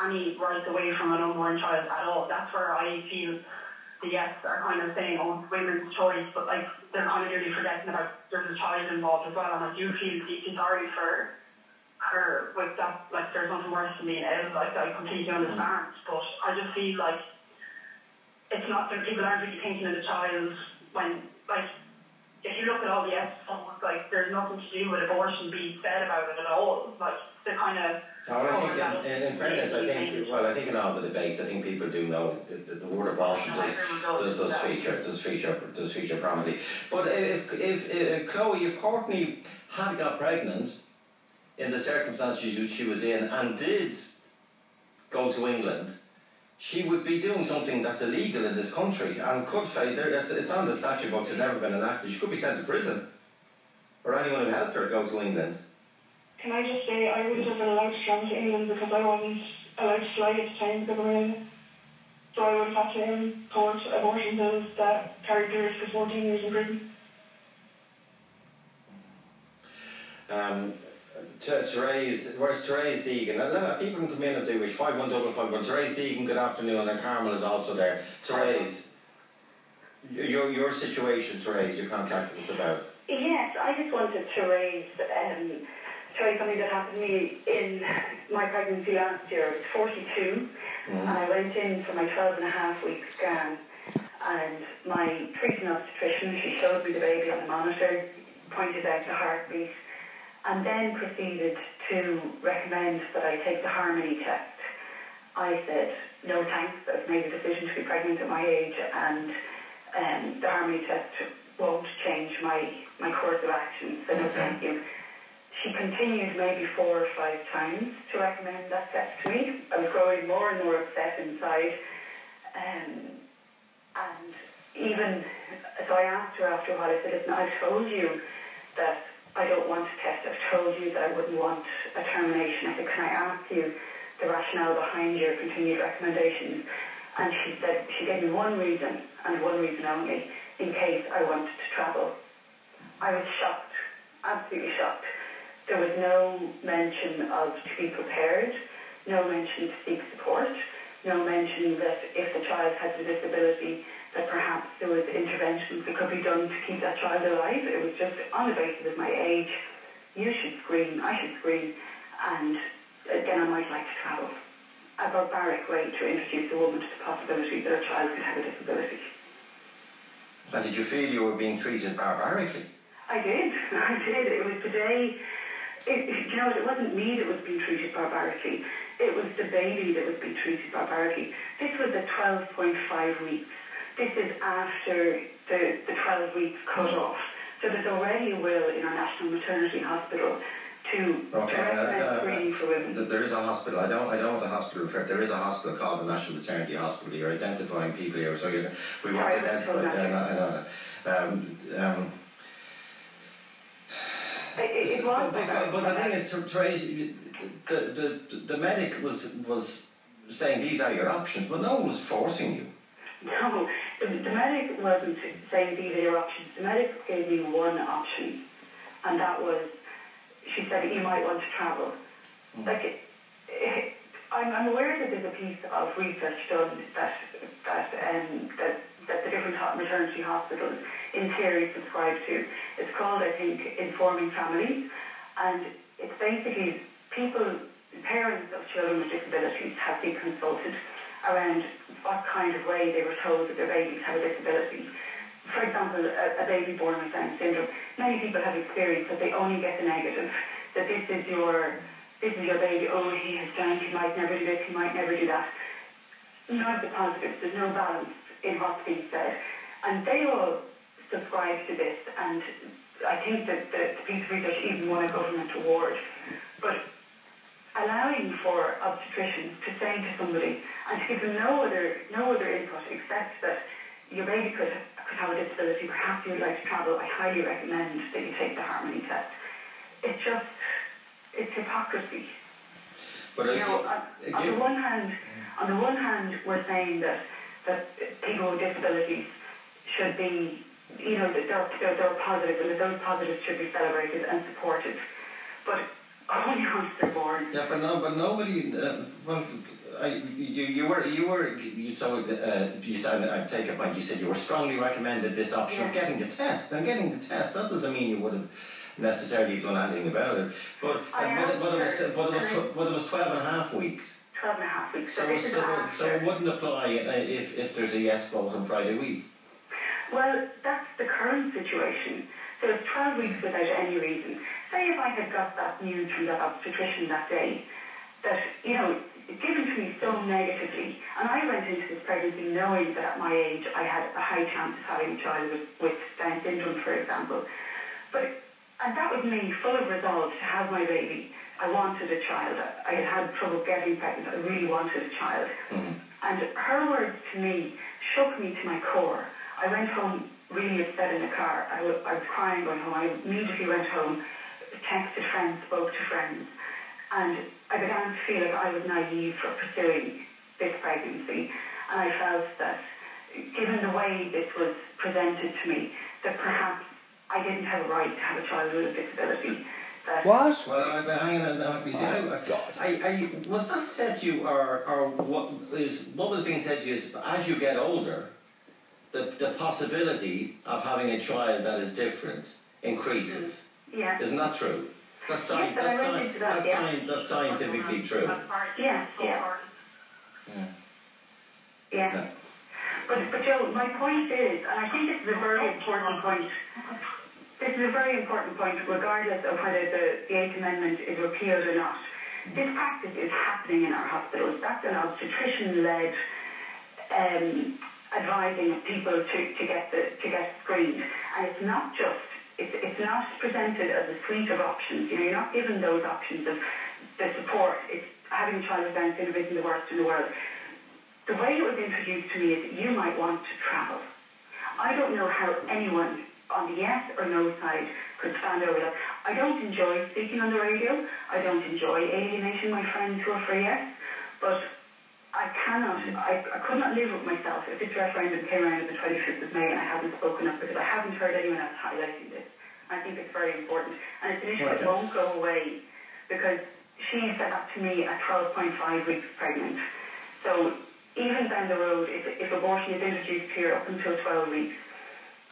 any rights away from an unborn child at all. That's where I feel the yes are kind of saying, oh, it's women's choice, but like they're kind of really forgetting about there's a child involved as well. And I do feel deeply sorry for her with that. Like there's nothing worse than being ill. Like I completely mm-hmm. understand, but I just feel like it's not that people aren't really thinking of the child when like if you look at all the episodes, like there's nothing to do with abortion being said about it at all. Like the kind of Oh, I think, in, in, in fairness, I think, well, I think in all the debates, I think people do know that the, the word abortion does, does, does feature, does feature, does feature prominently. But if, if, uh, Chloe, if Courtney had got pregnant in the circumstances she, she was in and did go to England, she would be doing something that's illegal in this country and could face, there, it's, it's on the statute books, it's never been enacted, she could be sent to prison. Or anyone who helped her go to England. Can I just say I wouldn't have allowed to travel to England because I wasn't allowed to fly at the time because of my illness. So I would have had to import abortion pills that carried the risk of 14 years in prison. Um, Therese, where's Therese Deegan? Uh, people can come in if they wish. Five one double five one. Therese Deegan, good afternoon, and Carmel is also there. Therese, your your situation, Therese, you contacted us about. Yes, I just wanted to raise um, to you something that happened to me in my pregnancy last year. I was 42, mm. and I went in for my 12 and a half week scan. And my treating obstetrician, she showed me the baby on the monitor, pointed out the heartbeat, and then proceeded to recommend that I take the Harmony test. I said, no thanks, I've made a decision to be pregnant at my age and um, the Harmony test won't change my, my course of action, so no thank you. She continued maybe four or five times to recommend that test to me. I was growing more and more upset inside. Um, and even, so I asked her after a while, I said, listen, I've told you that I don't want to test. I've told you that I wouldn't want a termination. I said, can I ask you the rationale behind your continued recommendations? And she said, she gave me one reason, and one reason only, in case I wanted to travel. I was shocked, absolutely shocked. There was no mention of to be prepared, no mention to seek support, no mention that if the child has a disability, that perhaps there was interventions that could be done to keep that child alive. It was just on the basis of my age, you should screen, I should screen, and then I might like to travel. A barbaric way to introduce a woman to the possibility that a child could have a disability. And did you feel you were being treated barbarically? I did. I did. It was today. It, you know, it wasn't me that was being treated barbarically. It was the baby that was being treated barbarically. This was at 12.5 weeks. This is after the, the 12 weeks cut mm. off. So there's already a will in our National Maternity Hospital to, okay, recommend uh, uh, for women. There is a hospital. I don't. I don't want the hospital referred. There is a hospital called the National Maternity Hospital. You're identifying people here, so we want to identify. No, um, um, it, it was but, but, but the thing is, Therese, the, the, the medic was was saying these are your options, but no one was forcing you. No, the, the medic wasn't saying these are your options. The medic gave me one option, and that was, she said you might want to travel. Mm. Like, it, it, I'm, I'm aware that there's a piece of research done that that um, that that the different maternity hospitals in theory subscribe to. It's called, I think, Informing Families, and it's basically people, parents of children with disabilities have been consulted around what kind of way they were told that their babies have a disability. For example, a, a baby born with Down syndrome, many people have experienced that they only get the negative, that this is your this is your baby, oh, he has Down, he might never do this, he might never do that. None of the positives, there's no balance in said. And they all subscribe to this, and I think that the, the piece of research even won a government award. But allowing for obstetricians to say to somebody and to give them no other no other input except that your baby could could have a disability, perhaps you'd like to travel, I highly recommend that you take the Harmony test. It's just it's hypocrisy. But you know, on, on the one hand, on the one hand, we're saying that that people with disabilities should be, you know, that they're, they're, they're positive and that those positives should be celebrated and supported. But only once they're born. yeah, but no, but nobody. Uh, well, I, you, you were you were you so uh, you said I take it point. You said you were strongly recommended this option yeah. of getting the test. And getting the test that doesn't mean you would have necessarily done anything about it. But uh, but, but, it was but it was but it was twelve and a half weeks. Twelve and a half weeks. So so, so, so it wouldn't apply uh, if if there's a yes vote on Friday week. Well, that's the current situation. So it's 12 weeks without any reason. Say if I had got that news from that obstetrician that day, that, you know, given to me so negatively, and I went into this pregnancy knowing that at my age I had a high chance of having a child with, with Down syndrome, for example. But, and that was me, full of resolve to have my baby. I wanted a child. I had had trouble getting pregnant. I really wanted a child. Mm-hmm. And her words to me shook me to my core. I went home really upset in the car. I was crying going home. I immediately went home, texted friends, spoke to friends, and I began to feel like I was naive for pursuing this pregnancy. and I felt that, given the way this was presented to me, that perhaps I didn't have a right to have a child with a disability. That What? Well, I, I, hang on, uh, you see, Oh, I, I, I, was that said to you, or, or what is what was being said to you is, as you get older, the, the possibility of having a child that is different increases. Yeah. Isn't that true? That's, sci- Yes, that's, sci- that, that's, yeah. sci- that's scientifically true. Yeah, yeah. Yeah. Yeah. But, but Joe, my point is, and I think this is a very important point, this is a very important point, regardless of whether the, the Eighth Amendment is repealed or not. This practice is happening in our hospitals. That's an obstetrician-led um, advising people to, to get the, to get screened. And it's not just, it's, it's not presented as a suite of options. You know, you're not given those options of the support. It's having a child with Down syndrome isn't the worst in the world. The way it was introduced to me is you might want to travel. I don't know how anyone on the yes or no side could stand over that. I don't enjoy speaking on the radio. I don't enjoy alienating my friends who are for yes, but I cannot, I, I could not live with myself if this referendum came around on the 25th of May and I haven't spoken up because I haven't heard anyone else highlighting this. I think it's very important. And it's an issue that won't go away because she said that to me at 12.5 weeks pregnant. So even down the road, if, if abortion is introduced here up until 12 weeks,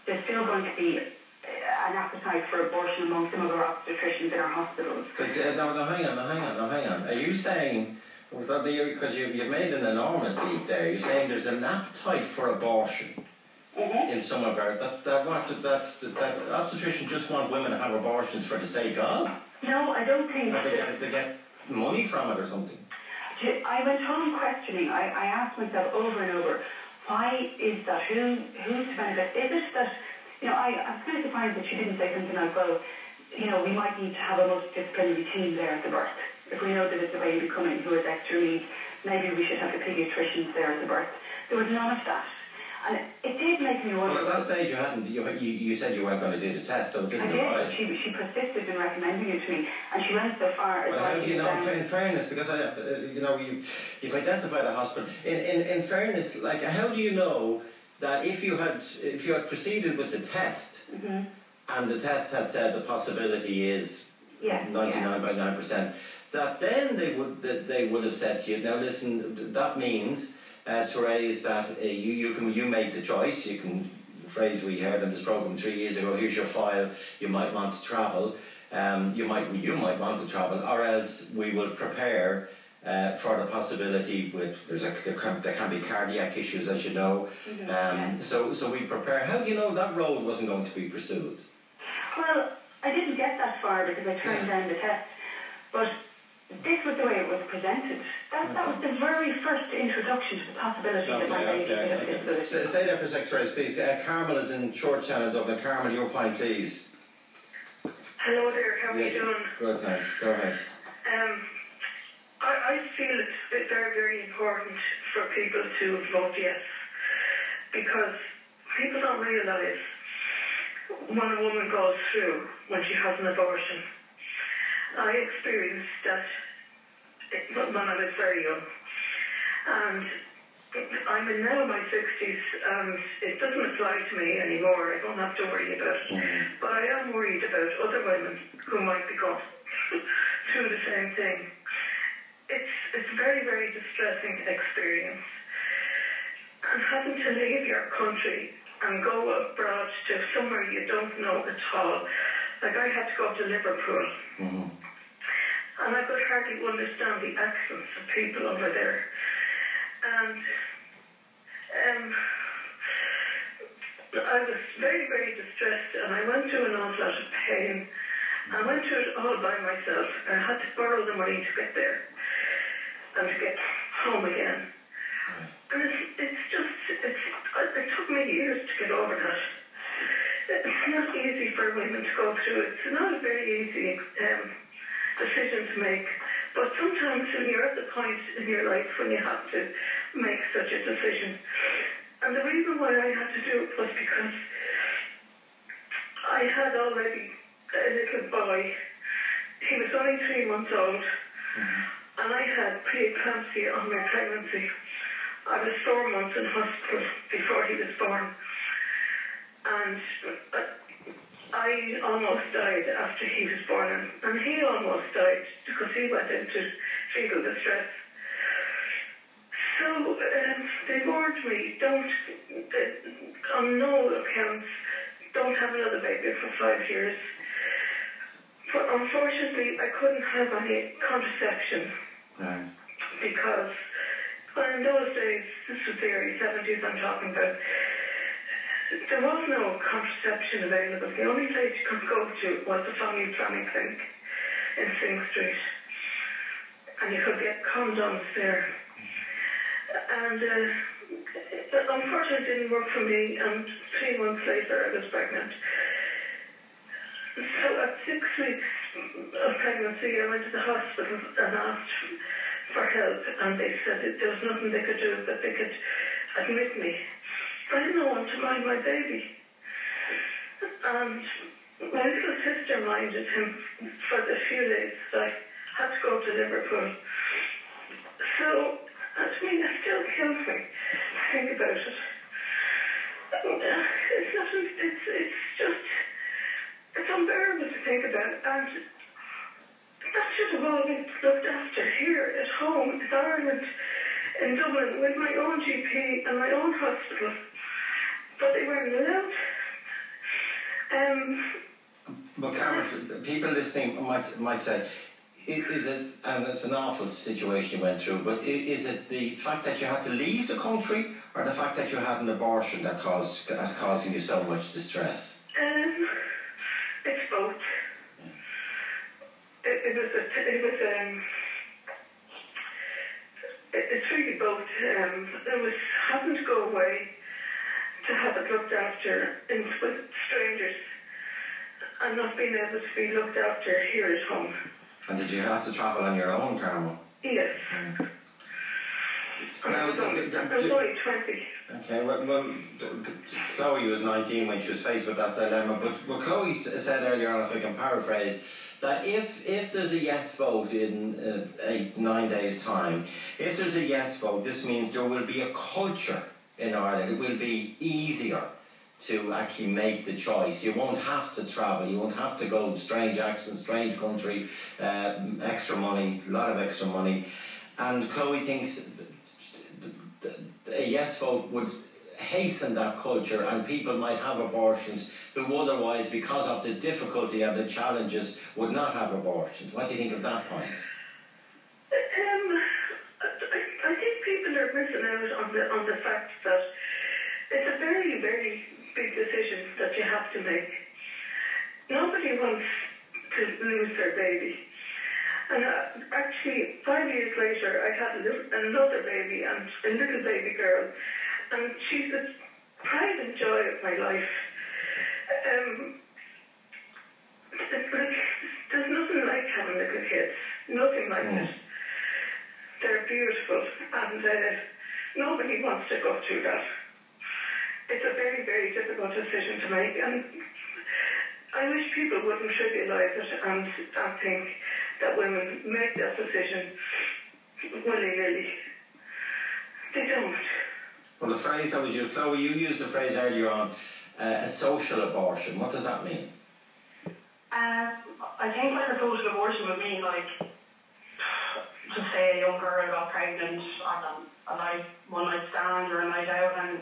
there's still going to be uh, an appetite for abortion among some of our obstetricians in our hospitals. But, uh, no, no, hang on, no, hang on, no, hang on. Are you saying, that because you, you made an enormous leap there, you're saying there's an appetite for abortion in some of our, that, that, what, that, that, that obstetricians just want women to have abortions for the sake of? No, I don't think Or they get, they get money from it or something? I went home questioning. I, I asked myself over and over, why is that? Who who's benefit? Is it that you know? I, I'm kind of surprised that she didn't say something like, well, you know, we might need to have a multidisciplinary team there at the birth. If we know that it's a baby coming who has extra needs, maybe we should have the paediatricians there at the birth. There was none of that, and it did make me wonder. Well, at that stage you hadn't, you, you, you said you weren't going to do the test, so it I didn't did. arrive. She, she persisted in recommending it to me, and she went so far as Well, how do you know, down- in fairness, because I, uh, you know, you, you've identified a hospital. In, in, in fairness, like, how do you know that if you had, if you had proceeded with the test, Mhm. and the test had said the possibility is Yeah, 99.9%, that then they would, that they would have said to you, now listen, that means, uh, Therese, that uh, you, you can, you made the choice, you can, phrase we heard in this program three years ago, here's your file, you might want to travel, um, you might, you might want to travel, or else we will prepare uh, for the possibility with there's a, there, can, there can be cardiac issues as you know. Mhm, um, so so we prepare. How do you know that road wasn't going to be pursued? Well, I didn't get that far because I turned down the test, but this was the way it was presented. That, that was the very first introduction to the possibility that my Okay, baby could okay, okay. disability. Stay, stay there for a sec, Therese, please. Uh, Carmel is in Georgetown in Dublin. Carmel, your point, please. Hello there, how are you Yeah, doing? Good, thanks. Go ahead. Um, I, I feel it's very, very important for people to vote yes because people don't realise when a woman goes through when she has an abortion. I experienced that when I was very young. And I'm in now in my 60s and it doesn't apply to me anymore. I don't have to worry about it. Mm-hmm. But I am worried about other women who might be going through the same thing. It's, it's a very, very distressing experience. And having to leave your country and go abroad to somewhere you don't know at all. Like I had to go to Liverpool. Mm-hmm. And I could hardly understand the accents of people over there. And um, I was very, very distressed and I went through an awful lot of pain. I went through it all by myself and I had to borrow the money to get there and to get home again. And it's, it's just, it's, it took me years to get over that. It's not easy for women to go through it. It's not a very easy um, decision to make. But sometimes when you're at the point in your life when you have to make such a decision, and the reason why I had to do it was because I had already a little boy. He was only three months old, mm-hmm. and I had preeclampsia on my pregnancy. I was four months in hospital before he was born. And uh, I almost died after he was born, and, he almost died because he went into fetal distress. So um, they warned me, don't, uh, on no accounts, don't have another baby for five years. But unfortunately, I couldn't have any contraception Right. because well, in those days, this was the early 70s I'm talking about, there was no contraception available. The only place you could go to was the family planning clinic in Synge Street. And you could get condoms there. And uh, unfortunately, it didn't work for me. And three months later, I was pregnant. So at six weeks of pregnancy, I went to the hospital and asked for help. And they said there was nothing they could do, that they could admit me. I didn't what to mind my baby. And my little sister minded him for the few days that I had to go to Liverpool. So, I mean, it still kills me to think about it. Uh, it's not, it's, it's just, it's unbearable to think about. And that should have all been looked after here at home in Ireland, in Dublin, with my own GP and my own hospital. But they weren't allowed. Um, But Carmel, people listening might might say, is it, and it's an awful situation you went through, but is it the fact that you had to leave the country, or the fact that you had an abortion that caused that's causing you so much distress? Um, it's both. It, it was a, it was um, it, it's really both. Um, it was having to go away to have it looked after in with strangers, and not being able to be looked after here at home. And did you have to travel on your own, Carmel? Yes. I Now, was only, d- d- I was only twenty. Okay, well, well Chloe was 19 when she was faced with that dilemma, but what Chloe said earlier on, if I can paraphrase, that if, if there's a yes vote in uh, eight, nine days' time, if there's a yes vote, this means there will be a culture in Ireland. It will be easier to actually make the choice. You won't have to travel, you won't have to go strange accent, strange country, uh, extra money, a lot of extra money. And Chloe thinks a yes vote would hasten that culture and people might have abortions who otherwise, because of the difficulty and the challenges, would not have abortions. What do you think of that point? The on the fact that it's a very very big decision that you have to make. Nobody wants to lose their baby. And uh, actually, five years later, I had a little, another baby and a little baby girl, and she's the pride and joy of my life. Um, it's like there's nothing like having little kids. Nothing like it. They're beautiful, and uh, nobody wants to go through that. It's a very, very difficult decision to make, and I wish people wouldn't trivialise it and, I think that women make that decision willy-nilly. They don't. Well, the phrase that was used, Chloe, you used the phrase earlier on, uh, a social abortion. What does that mean? Um, I think like a social abortion would mean like, to say a young girl got pregnant on a, night, one night stand or a night out, and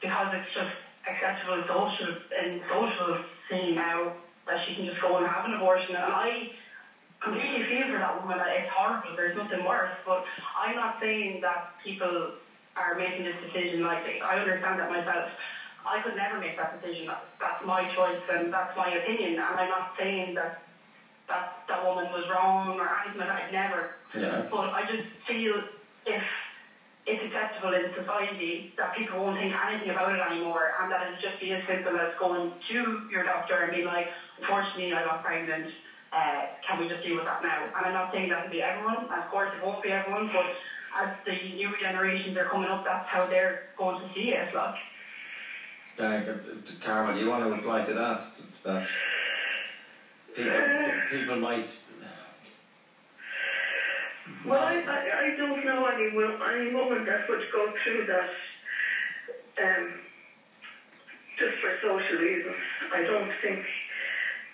because it's just acceptable in social in social scene now that she can just go and have an abortion, and I completely feel for that woman. that It's horrible. There's nothing worse, but I'm not saying that people are making this decision lightly. I understand that myself. I could never make that decision. That's, that's my choice and that's my opinion. And I'm not saying that that that woman was wrong or anything like that. I'd never. Yeah. But I just feel if it's acceptable in society that people won't think anything about it anymore and that it'll just be as simple as going to your doctor and being like, unfortunately I got pregnant, uh, can we just deal with that now? And I'm not saying that will be everyone, of course it won't be everyone, but as the new generations are coming up, that's how they're going to see it. Like, Uh, Carmel, do you want to reply to that? That people, people might Well, I, I, I don't know any, any woman that would go through that um, just for social reasons. I don't think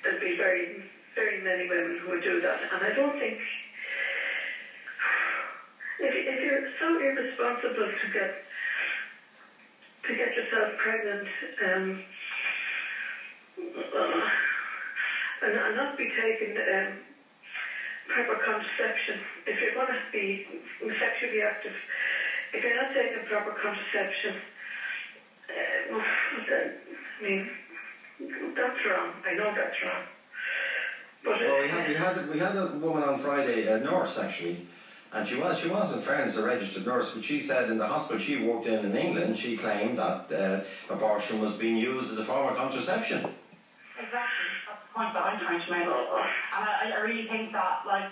there'd be very, very many women who would do that. And I don't think, if, if you're so irresponsible to get to get yourself pregnant um, uh, and, and not be taken um, contraception, if you're going to be sexually active, if you're not taking proper contraception, uh, then, I mean, that's wrong. I know that's wrong. But well, we had, we had we had a woman on Friday, a nurse actually, and she was she was in fairness a registered nurse, but she said in the hospital she worked in in England, she claimed that uh, abortion was being used as a form of contraception. Exactly, point I'm trying to make, and I, I really think that like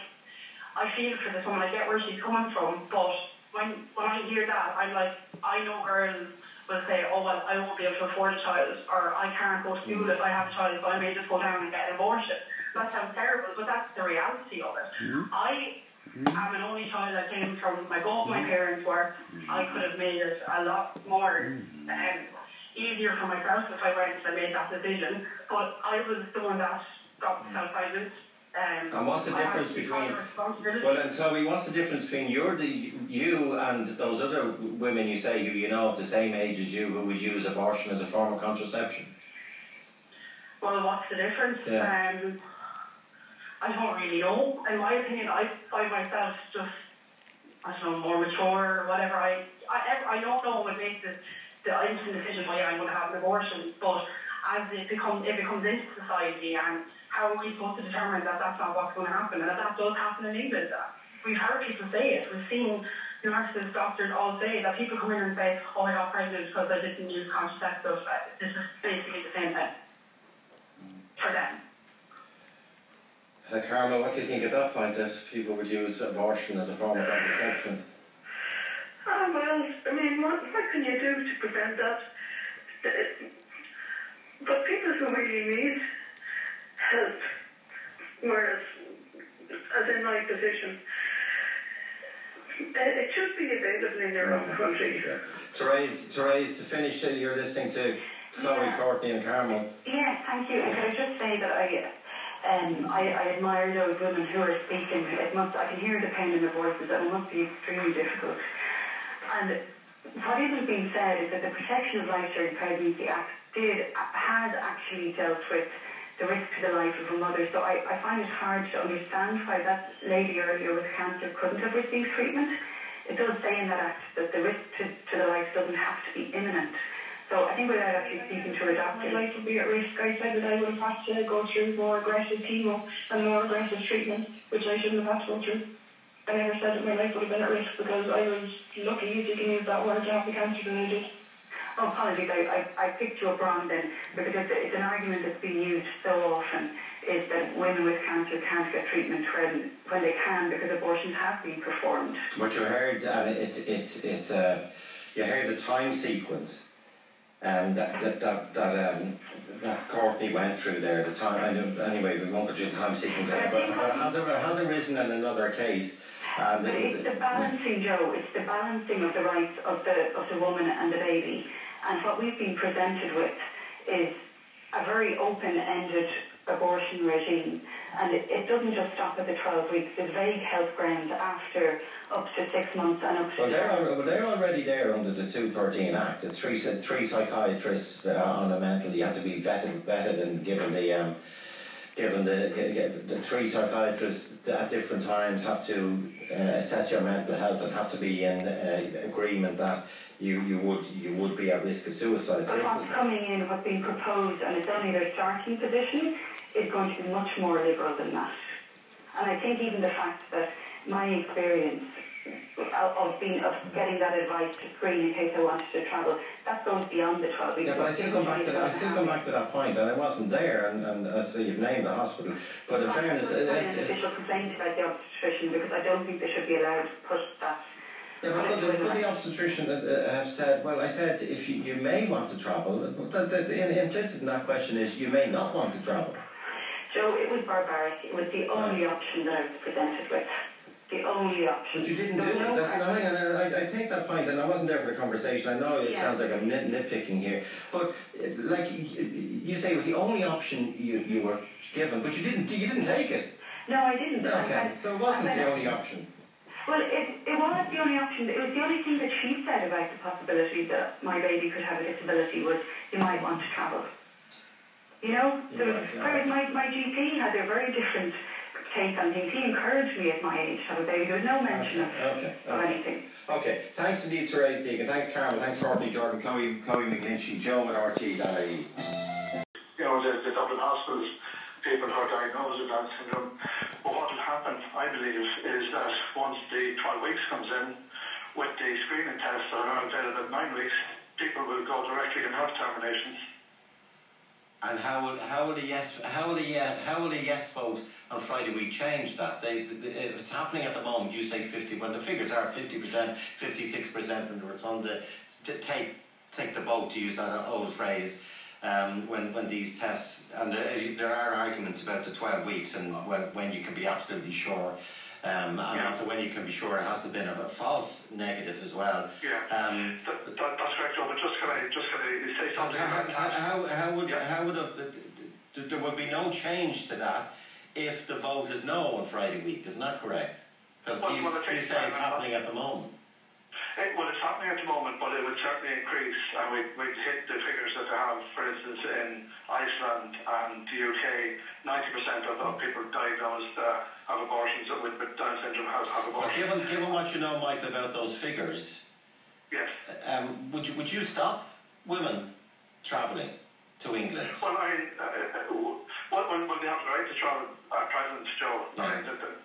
I feel for this woman, I get where she's coming from, but when when I hear that, I'm like I know girls will say, oh, well, I won't be able to afford a child, or I can't go to school mm. if I have a child, so I may just go down and get an abortion. That sounds terrible, but that's the reality of it. Mm. I mm. am an only child that came from my both my parents were. I could have made it a lot more um, easier for myself if I went and made that decision, but I was the one that got self-pregnant um, and what's the difference between? Well, and Chloe, what's the difference between your the you and those other women you say who you know of the same age as you who would use abortion as a form of contraception? Well, what's the difference? Yeah. Um, I don't really know. In my opinion, I find myself just I don't know more mature or whatever. I I, I don't know what makes it the instant decision why I'm going to have an abortion, but as it becomes it becomes into society and how are we supposed to determine that that's not what's going to happen and that that does happen in England? We've heard people say it. We've seen nurses, doctors all say that people come in and say, oh, I got pregnant because I didn't use contraceptive. This is basically the same thing for them. Uh, what do you think at that point that people would use abortion as a form of contraception? Oh, well, I mean, what, what can you do to prevent that? But people who really need help. Whereas, as in my position, it should be available in their own country. Therese, Therese, to finish, you're listening to Chloe, yeah. Courtney, and Carmel. Yeah, thank you. Can I just say that I. Um, I, I admire those women who are speaking. It must, I can hear the pain in their voices, and it must be extremely difficult. And what isn't being said is that the Protection of Life During Pregnancy Act did has actually dealt with the risk to the life of a mother. So I, I find it hard to understand why that lady earlier with cancer couldn't have received treatment. It does say in that act that the risk to, to the life doesn't have to be imminent. So I think without actually speaking to a doctor, my life would be at risk. I said that I would have had to go through more aggressive chemo and more aggressive treatment, which I shouldn't have had to go through. I never said that my life would have been at risk because I was lucky, if you can use that word, to have the cancer that I did. Oh, apologies, I, I, I picked you up wrong then, because it's, it's an argument that's been used so often, is that women with cancer can't get treatment when, when they can because abortions have been performed. What you heard, and it's, it's, it's, uh, you heard the time sequence, and that, that, that, that um, that Courtney went through there, the time, anyway, we won't go through the time sequence, but, but has, it, has arisen in another case. Uh, the, it's the balancing, Joe. It's the balancing of the rights of the of the woman and the baby. And what we've been presented with is a very open-ended abortion regime. And it, it, doesn't just stop at the 12 weeks. There's vague health grounds after up to six months and up to... Well, they're, al- well, they're already there under the 213 Act. It's three, three psychiatrists uh, on the mental. You have to be vetted, vetted and given the... Um, given the, the three psychiatrists at different times have to uh, assess your mental health and have to be in uh, agreement that you, you would you would be at risk of suicide. What's coming in, what's being proposed, and it's only their starting position, is going to be much more liberal than that. And I think even the fact that my experience of being of getting that advice to screen in case I wanted to travel, that goes beyond the 12 weeks. Yeah, but I still come back to that, I still come back to that point, and I wasn't there, and, and I say you've named the hospital, but in fairness, uh, an official complaint about the obstetrician because I don't think they should be allowed to put that yeah, but could, the, could the obstetrician uh, have said, well, I said if you, you may want to travel, but the, the, the implicit in that question is you may not want to travel. Joe, it was barbaric. It was the only option that I was presented with. The only option. But you didn't do was it. That's, practice. hang on, I, I take that point, and I wasn't there for the conversation. I know it Yeah. sounds like I'm nit, nitpicking here, but like you, say, it was the only option you, you were given, but you didn't you didn't take it. No, I didn't. Okay, And- so it wasn't the only option. Well, it, it was the only option. It was the only thing that she said about the possibility that my baby could have a disability was you might want to travel. You know, Yeah, right, yeah. whereas my, my GP had a very different take on things. He encouraged me at my age to have a baby. There was no mention of, Okay, of okay. anything. Okay, thanks indeed, Therese Deegan. Thanks, Carmel. Thanks, Courtney Jordan, Chloe, Chloe McGlinchey, Joe at RT.ie. you know, the, the Dublin hospitals, people who are diagnosed with Down syndrome. But what will happen, I believe, is that once the 12 weeks comes in, with the screening tests that are now available at 9 weeks, people will go directly to health terminations. And how will how will the yes how will the yeah, how will the yes vote on Friday week change that? They it's happening at the moment. You say fifty. Well, the figures are fifty percent, fifty six percent, and it's on the to take take the vote to use that old phrase. Um, when when these tests and there, there are arguments about the twelve weeks and when when you can be absolutely sure. Um, and Yeah. also when you can be sure it hasn't been a, a false negative as well. Yeah. Um, That, that, that's correct, Joe, but just can I, just can I say something how, about that? how, how would how would have, there would be no change to that if the vote is no on Friday week, isn't that correct? Because Well, you, well, you say it's happening at the moment. Eh, well, it's happening at the moment, but it will certainly increase, and we we hit the figures that they have, for instance, in Iceland and the UK. Ninety percent of, of people diagnosed uh, have abortions with, with Down syndrome have, have But abortions. given given what you know, Mike, about those figures, Yes. um, would you would you stop women travelling to England? Well, I mean, uh, uh, well, when, when they have the right to travel, uh, President Joe, I mean, that,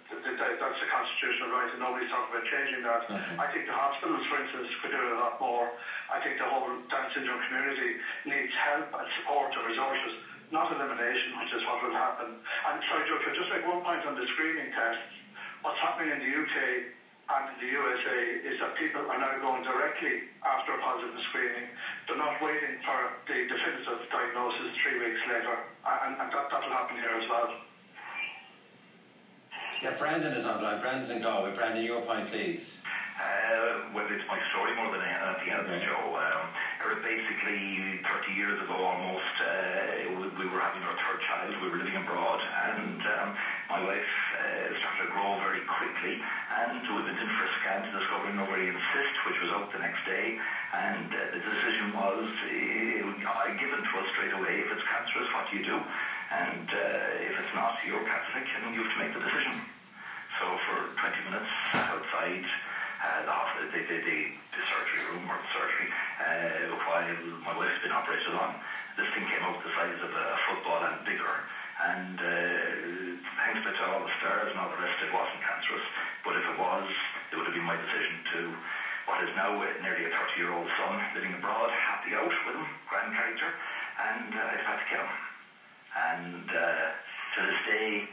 that, that, that, that's a constitutional right, and nobody's talking about changing that. I think the hospitals, for instance, could do a lot more. I think the whole Down syndrome community needs help and support and resources, not elimination, which is what will happen. And sorry, Joe, could I just make one point on the screening tests. What's happening in the UK and in the USA is that people are now going directly after a positive screening. They're not waiting for the definitive diagnosis three weeks later, and, and that, that'll happen here as well. Yeah, Brandon is on the line. Brandon's in Galway. Brandon, your point, please. Uh, well, it's my story more than anything else, Joe. Um, basically, 30 years ago almost, uh, we, we were having our third child. We were living abroad, and um, my wife uh, started to grow very quickly. And we went in for a scan to discover an ovarian cyst, which was out the next day. And uh, the decision was uh, given to us straight away if it's cancerous, what do you do? And uh, if it's not, you're Catholic, and you have to make the decision. So for 20 minutes outside uh, the hospital, the, the, the, the surgery room or the surgery, uh, while my wife's been operated on, this thing came out the size of a football and bigger. And uh, thanks to all the stars and all the rest, it wasn't cancerous. But if it was, it would have been my decision to what is now uh, nearly a 30-year-old son living abroad, happy out with him, grand character, and uh, I've had to kill him. And uh, to this day,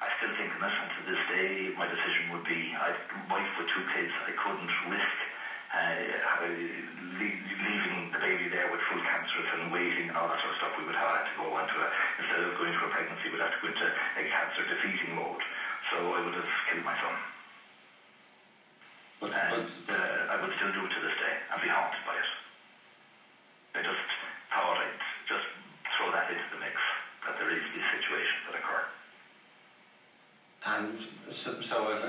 I still think in it, and to this day, my decision would be, I wife with two kids, I couldn't risk uh, le- leaving the baby there with full cancerous and waiting and all that sort of stuff. We would have had to go into a, instead of going to a pregnancy, we'd have to go into a cancer defeating mode. So I would have killed my son. But, and uh, I would still do it to this day and be haunted by it. I just thought I'd just throw that into the that there is these situations that occur. And so, so if,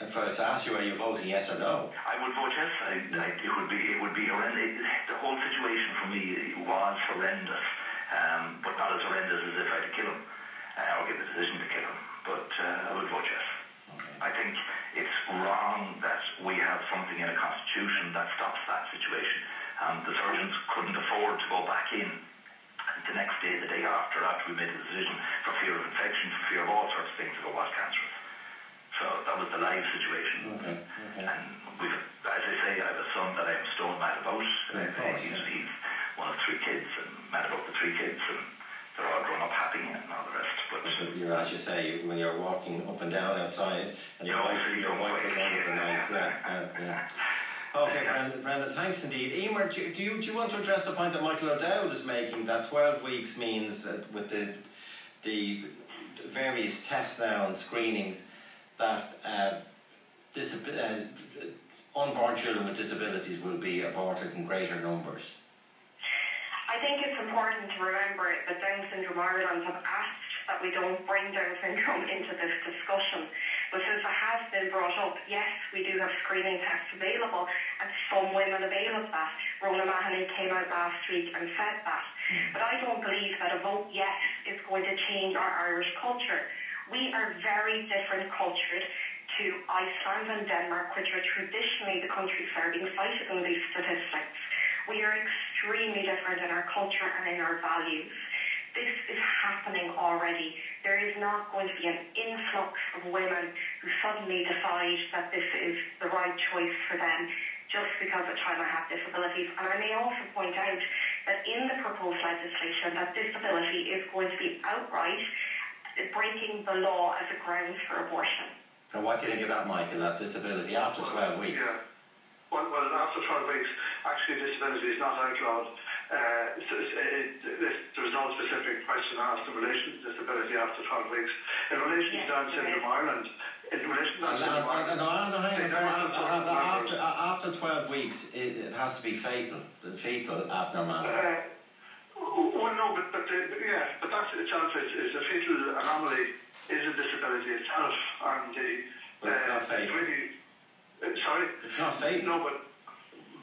if I was to ask you, are you voting yes or no? I would vote yes. I, I, it would be it would be horrendous. The whole situation for me was horrendous, um, but not as horrendous as if I had to kill him uh, or get the decision to kill him. But uh, I would vote yes. I think it's wrong that we have something in a constitution that stops that situation. Um, the surgeons couldn't afford to go back in the next day, the day after, after we made the decision, for fear of infection, for fear of all sorts of things, if it was cancerous. So that was the live situation. Okay, okay. And we've, as I say, I have a son that I am stone mad about. Yeah, of course, he's, yeah. he's one of three kids, and mad about the three kids, and they're all grown up happy and all the rest. But So you're, as you say, when you're walking up and down outside, and your wife, your wife is under the knife. Yeah, yeah, yeah. Okay, Brandon, Brandon, thanks indeed. Emer, do, do, you, do you want to address the point that Michael O'Dowd is making that 12 weeks means that with the, the various tests now and screenings that uh, uh, unborn children with disabilities will be aborted in greater numbers? I think it's important to remember that Down Syndrome Ireland have asked that we don't bring Down syndrome into this discussion. But since it has been brought up, yes, we do have screening tests available, and some women avail of that. Rhona Mahony came out last week and said that. Mm. But I don't believe that a vote yes is going to change our Irish culture. We are very different cultured to Iceland and Denmark, which are traditionally the countries that are being cited in these statistics. We are extremely different in our culture and in our values this is happening already. There is not going to be an influx of women who suddenly decide that this is the right choice for them just because a child might have disabilities. And I may also point out that in the proposed legislation that disability is going to be outright breaking the law as a ground for abortion. And what do you think of that, Michael, that disability after 12 weeks? Yeah. Well, well, after 12 weeks, actually disability is not outlawed uh, it, it, there's no specific question asked in relation to disability after 12 weeks. In relation to Down syndrome Ireland, in relation to Down syndrome Ireland, after, after 12 weeks, it, it has to be fatal, fetal abnormality. Uh, well, no, but, but uh, yeah, but that's itself is, is a fatal anomaly is a disability itself, and the. But it's not fatal. Really, uh, sorry. It's not fatal. No, but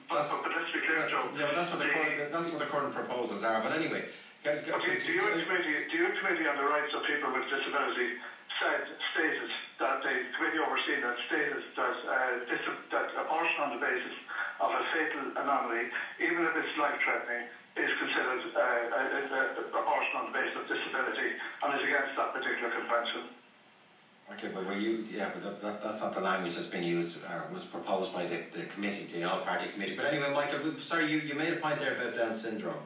but, but, but let's be clear, Joe. Yeah, but that's what the, current, that's what the current proposals are. But anyway, guys, go, okay, the UN committee, the UN committee on the rights of people with disability said stated that the committee overseeing that stated that uh, this, that abortion on the basis of a fatal anomaly, even if it's life threatening, is considered uh, abortion on the basis of disability and is against that particular convention. Okay, but were you, yeah, but that, that, that's not the language that's been used, or was proposed by the, the committee, the all-party committee. But anyway, Michael, sorry, you, you made a point there about Down syndrome.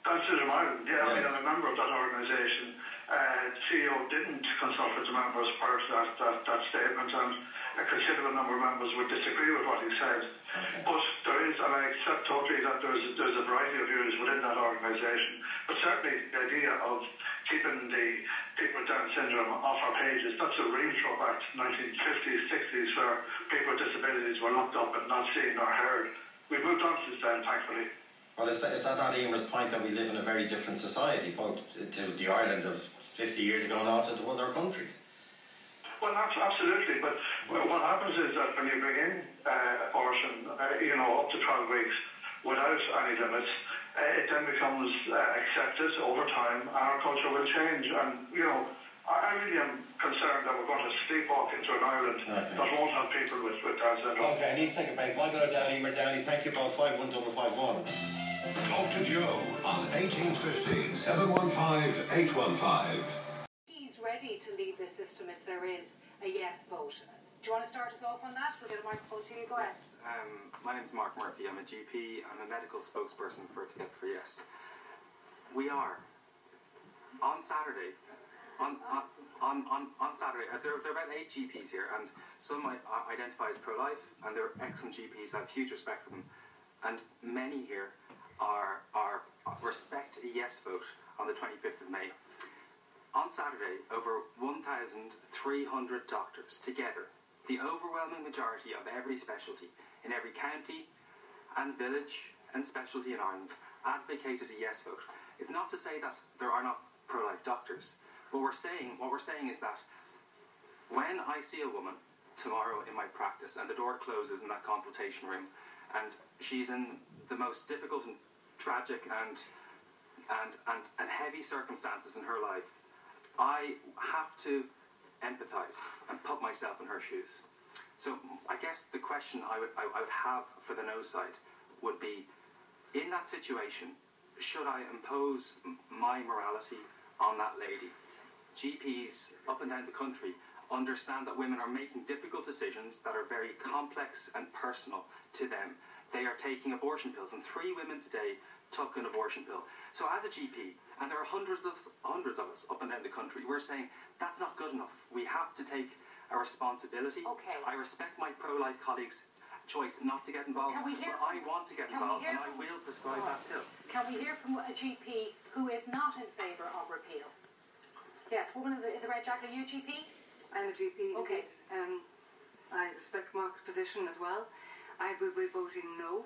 Down syndrome Ireland, yeah, I mean, I'm a member of that organisation. Uh, CEO didn't consult with the members prior to that, that, that statement, and a considerable number of members would disagree with what he said. Okay. But there is, and I accept totally that there's, there's a variety of views within that organisation, but certainly the idea of keeping the people with Down syndrome off our pages. That's a real throwback to 1950s, 60s, where people with disabilities were looked up and not seen or heard. We've moved on since then, thankfully. Well, it's that, is that Emer's point that we live in a very different society, both to the Ireland of 50 years ago and also to other countries? Well, absolutely. But what happens is that when you bring in uh, abortion, uh, you know, up to 12 weeks without any limits, uh, it then becomes uh, accepted over time, and our culture will change. And you know, I, really am concerned that we're going to sleepwalk into an Ireland okay. that won't have people with, with Down syndrome. Okay, I need to take a break. Michael O'Downey, Emer Downey, thank you both. Five one double five one. Talk to Joe on 1815 715 815. He's ready to leave the system if there is a yes vote. Do you want to start us off on that? We'll get a microphone to you. Go ahead. Um, my name is Mark Murphy. I'm a GP. I'm a medical spokesperson for Together for Yes. We are on Saturday. On, on, on, on, on Saturday, uh, there, there are about eight GPs here, and some I, uh, identify as pro life, and they're excellent GPs. I have huge respect for them. And many here are, are respect a yes vote on the 25th of May. On Saturday, over 1,300 doctors together, the overwhelming majority of every specialty, in every county and village and specialty in Ireland advocated a yes vote. It's not to say that there are not pro-life doctors. What we're saying, what we're saying is that when I see a woman tomorrow in my practice and the door closes in that consultation room and she's in the most difficult and tragic and and, and, and heavy circumstances in her life, I have to empathize and put myself in her shoes. So I guess the question I would, I, would have for the no side would be, in that situation, should I impose my morality on that lady? GPs up and down the country understand that women are making difficult decisions that are very complex and personal to them. They are taking abortion pills, and three women today took an abortion pill. So as a GP, and there are hundreds of hundreds of us up and down the country, we're saying that's not good enough. We have to take a responsibility. Okay. I respect my pro-life colleagues' choice not to get involved. Can we hear but I want to get involved, and I will prescribe that pill. Can we hear from a GP who is not in favour of repeal? Yes, woman in the, in the red jacket, are you a GP? I'm a GP. Okay. Um, I respect Mark's position as well. I will be voting no,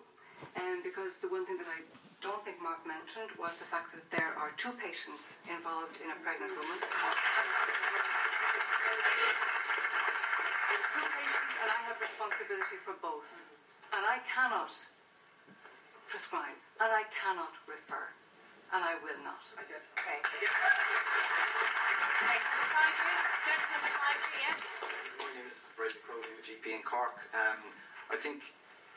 um, because the one thing that I don't think Mark mentioned was the fact that there are two patients involved in a pregnant woman. There's two patients, and I have responsibility for both. And I cannot prescribe, and I cannot refer, and I will not. Okay. Okay, beside you, gentleman beside you, yes? My name is Bradley Crowley, a GP in Cork. Um, I think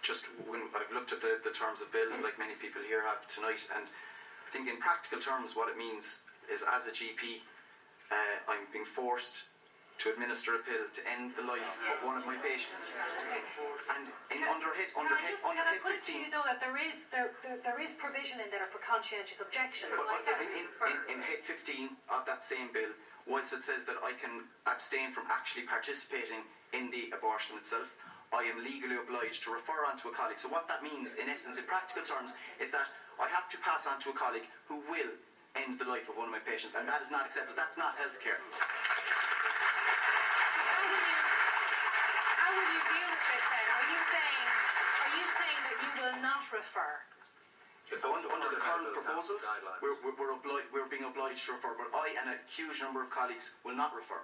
just when I've looked at the, the terms of bill, like many people here have tonight, and I think in practical terms, what it means is as a GP, uh, I'm being forced to administer a pill to end the life of one of my patients. And in under hit, under Can hit, under can hit put it to 15. you though that there is there, there, there is provision in there for conscientious objection. But like that. in, in, in hit 15 of that same bill, once it says that I can abstain from actually participating in the abortion itself, I am legally obliged to refer on to a colleague. So what that means, in essence, in practical terms, is that I have to pass on to a colleague who will end the life of one of my patients, and that is not acceptable. That's not healthcare. How will you deal with this then? Are you saying are you saying that you will not refer? So under, under the current proposals, we're, we're, we're, obli- we're being obliged to refer, but I and a huge number of colleagues will not refer.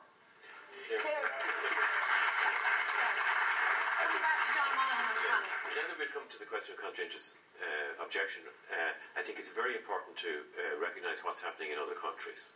Then we come to the question of conscientious uh, objection. Uh, I think it's very important to uh, recognise what's happening in other countries.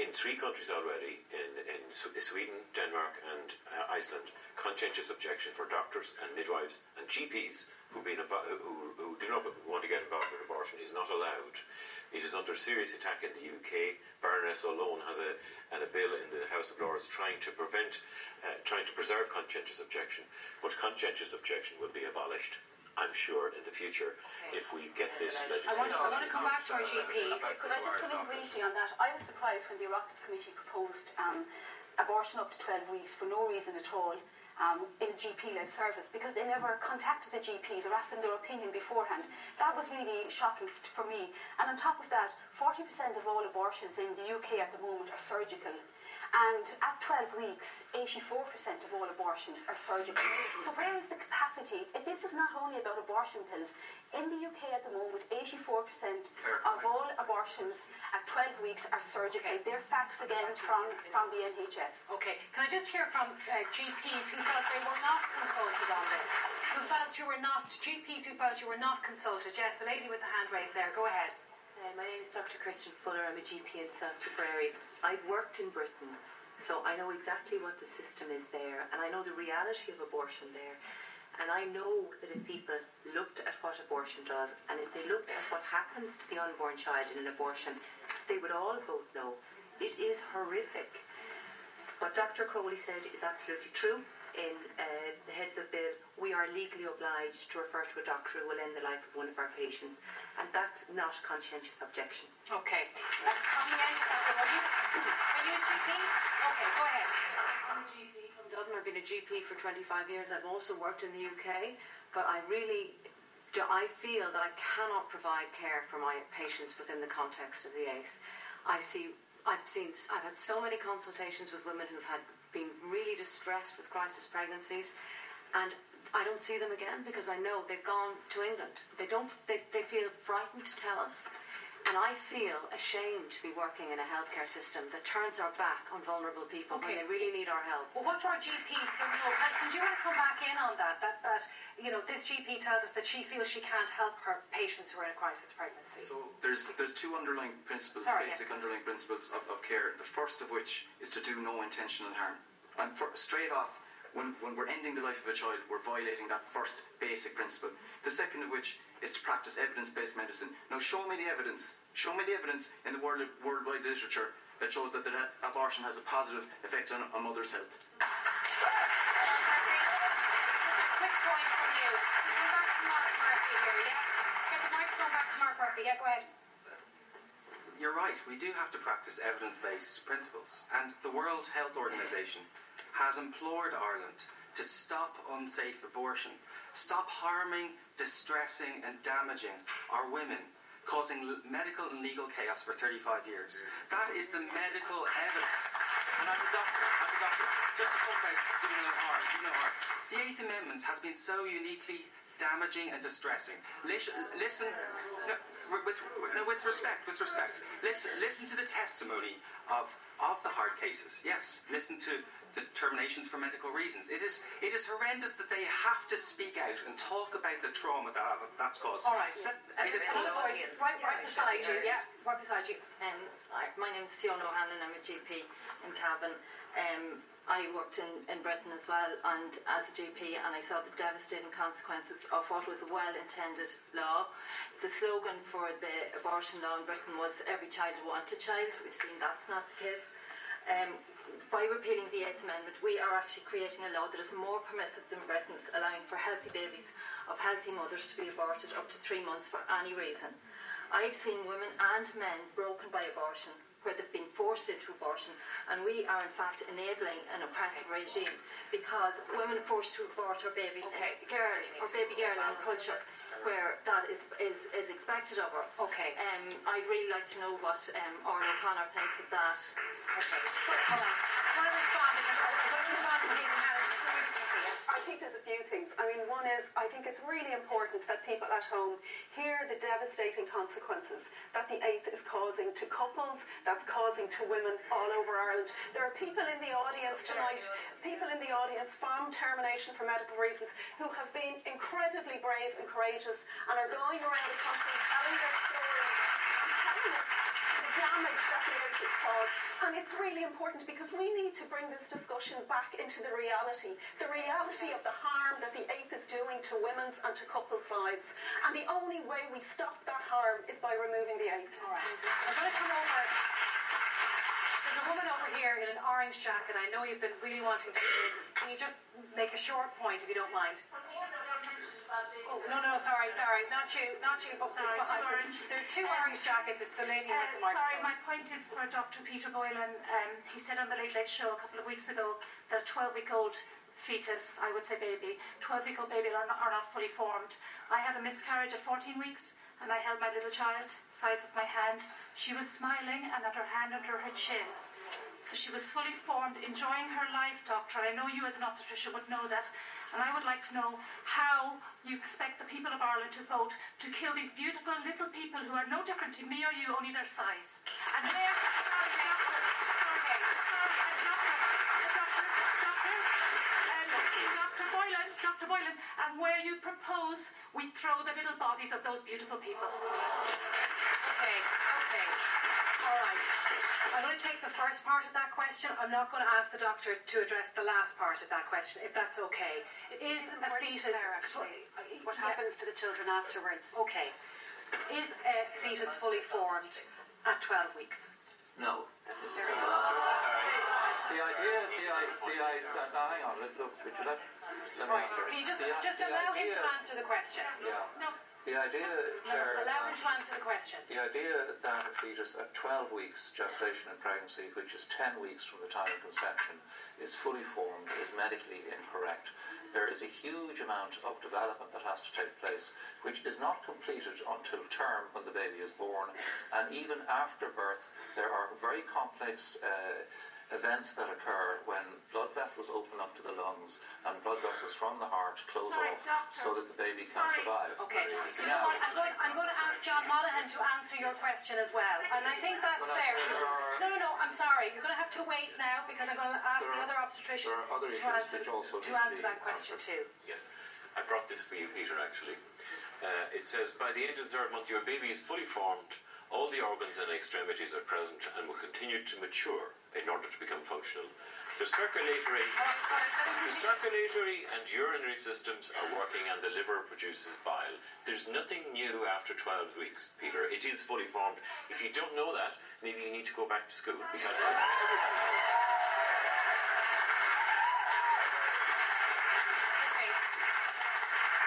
In three countries already, in, in Sweden, Denmark, and uh, Iceland, conscientious objection for doctors and midwives and GPs who've been who, who do not want to get involved with abortion is not allowed. It is under serious attack in the UK. Baroness O'Loan has a, and a bill in the House of Lords trying to prevent, uh, trying to preserve conscientious objection. But conscientious objection will be abolished, I'm sure, in the future if we get this I I legislation. want, I want to come back to our GPs. Could I just come in briefly on that? I was surprised when the Oireachtas Committee proposed um, abortion up to 12 weeks for no reason at all um, in a GP-led service because they never contacted the GPs or asked them their opinion beforehand. That was really shocking for me. And on top of that, 40% of all abortions in the UK at the moment are surgical. And at 12 weeks, 84% of all abortions are surgical. So where is the capacity? This is not only about abortion pills. In the UK at the moment, 84% of all abortions at 12 weeks are surgical. They're facts again from, from the NHS. Okay, can I just hear from uh, GPs who felt they were not consulted on this? Who felt you were not, GPs who felt you were not consulted? Yes, the lady with the hand raised there, go ahead. Uh, my name is Dr. Christian Fuller. I'm a GP in South Tipperary. I've worked in Britain, so I know exactly what the system is there, and I know the reality of abortion there. And I know that if people looked at what abortion does, and if they looked at what happens to the unborn child in an abortion, they would all vote no. It is horrific. What Dr. Crowley said is absolutely true. In uh, the heads of bill, we are legally obliged to refer to a doctor who will end the life of one of our patients, and that's not conscientious objection. Okay. On the are, you, are you a GP? Okay, go ahead. I'm a GP from Dublin. I've been a GP for 25 years. I've also worked in the UK, but I really, I feel that I cannot provide care for my patients within the context of the Eighth. I see, I've seen, I've had so many consultations with women who've had been really distressed with crisis pregnancies, and I don't see them again because I know they've gone to England. They don't. They, they feel frightened to tell us. And I feel ashamed to be working in a healthcare system that turns our back on vulnerable people when they really need our help. Well, what do our GPs for no? Preston, do you want to come back in on that? That, that you know, this GP tells us that she feels she can't help her patients who are in a crisis pregnancy. So there's there's two underlying principles, Sorry, basic underlying principles of, of care. The first of which is to do no intentional harm. And for, straight off, when, when we're ending the life of a child, we're violating that first basic principle. The second of which is to practice evidence-based medicine. Now, show me the evidence. Show me the evidence in the world, worldwide literature that shows that, that abortion has a positive effect on a mother's health. Quick point from you. Come back to Mark Murphy here, yeah? Get the microphone back to Mark Murphy. Yeah, go ahead. You're right, we do have to practice evidence based principles. And the World Health Organization has implored Ireland to stop unsafe abortion, stop harming, distressing, and damaging our women, causing medical and legal chaos for 35 years. That is the medical evidence. And as a doctor, as a doctor, just to talk about doing no harm, do no harm. The Eighth Amendment has been so uniquely damaging and distressing. Listen, listen no, with, no, with respect, with respect. Listen, listen to the testimony of of the hard cases. Yes, listen to the terminations for medical reasons. It is it is horrendous that they have to speak out and talk about the trauma that that's caused. All right. That, it is and close. right, right beside you, yeah, right beside you. Um, I, my name's Fiona O'Hanlon, I'm a GP in Cavan. Um, I worked in, in Britain as well, and as a GP, and I saw the devastating consequences of what was a well-intended law. The slogan for the abortion law in Britain was "Every child a child." We've seen that's not the case. Um, by repealing the Eighth Amendment, we are actually creating a law that is more permissive than Britain's, allowing for healthy babies of healthy mothers to be aborted up to three months for any reason. I've seen women and men broken by abortion where they've been forced into abortion, and we are in fact enabling an oppressive regime because women are forced to abort her baby Okay. girl or baby girl in a culture where that is, is, is expected of her. Okay. Um, I'd really like to know what um, Orla O'Connor thinks of that. Okay. All right. I want to respond I mean, one is I think it's really important that people at home hear the devastating consequences that the eighth is causing to couples, that's causing to women all over Ireland. There are people in the audience tonight, people in the audience from Termination for Medical Reasons, who have been incredibly brave and courageous and are going around the country telling their stories and telling us the damage that the caused. And it's really important because we need to bring this discussion back into the reality, the reality of the harm that the eighth is doing to women's and to couples' lives. And the only way we stop that harm is by removing the eighth. All right. I'm going to come over. There's a woman over here in an orange jacket. I know you've been really wanting to. Can you just make a short point if you don't mind? Oh, no, no, sorry, sorry. Not you, not you. But Sorry, two orange. There are two Um, orange jackets. It's the lady Uh, with the microphone. sorry, my point is for Dr. Peter Boylan. Um, he said on the Late Late Show a couple of weeks ago that a 12 week old fetus, I would say baby, 12 week old baby are not, are not fully formed. I had a miscarriage at 14 weeks and I held my little child, size of my hand. She was smiling and had her hand under her chin. So she was fully formed, enjoying her life, doctor. I know you as an obstetrician would know that. And I would like to know how you expect the people of Ireland to vote to kill these beautiful little people who are no different to me or you, only their size. And may I, sorry, doctor, sorry, sorry, doctor, doctor, doctor, Dr. Boylan, Dr. Boylan, and where you propose we throw the little bodies of those beautiful people. Okay, okay. All right. I'm going to take the first part of that question. I'm not going to ask the doctor to address the last part of that question, if that's okay. Is a fetus there, actually. What Yeah. happens to the children afterwards? Okay. Is a fetus fully formed at 12 weeks? No. That's a simple answer. Sorry. The idea, the idea, the idea, now hang on, look, look, Richard, let, let me Right. answer. Can you just, The just the allow him to answer the question? Yeah. No, The idea, no, allow him to answer the question. the idea that a fetus at 12 weeks gestation and pregnancy, which is 10 weeks from the time of conception, is fully formed is medically incorrect. There is a huge amount of development that has to take place, which is not completed until term when the baby is born, and even after birth, there are very complex uh, events that occur when blood vessels open up to the lungs and blood vessels from the heart close Sorry, off doctor. so that the baby can Sorry. survive. Okay. You know Now- what? I'm going, I'm going to ask John Monaghan to answer your question as well. And I think that's But fair. there are- No, no, no. I'm sorry. You're going to have to wait now because I'm going to ask There the other obstetrician there are other to answer, which also to answer that question too. Yes, I brought this for you, Peter, actually. Uh, it says, by the end of the third month, your baby is fully formed, all the organs and extremities are present and will continue to mature in order to become functional. The circulatory, the circulatory and urinary systems are working and the liver produces bile. There's nothing new after 12 weeks, Peter. It is fully formed. If you don't know that, maybe you need to go back to school because Okay.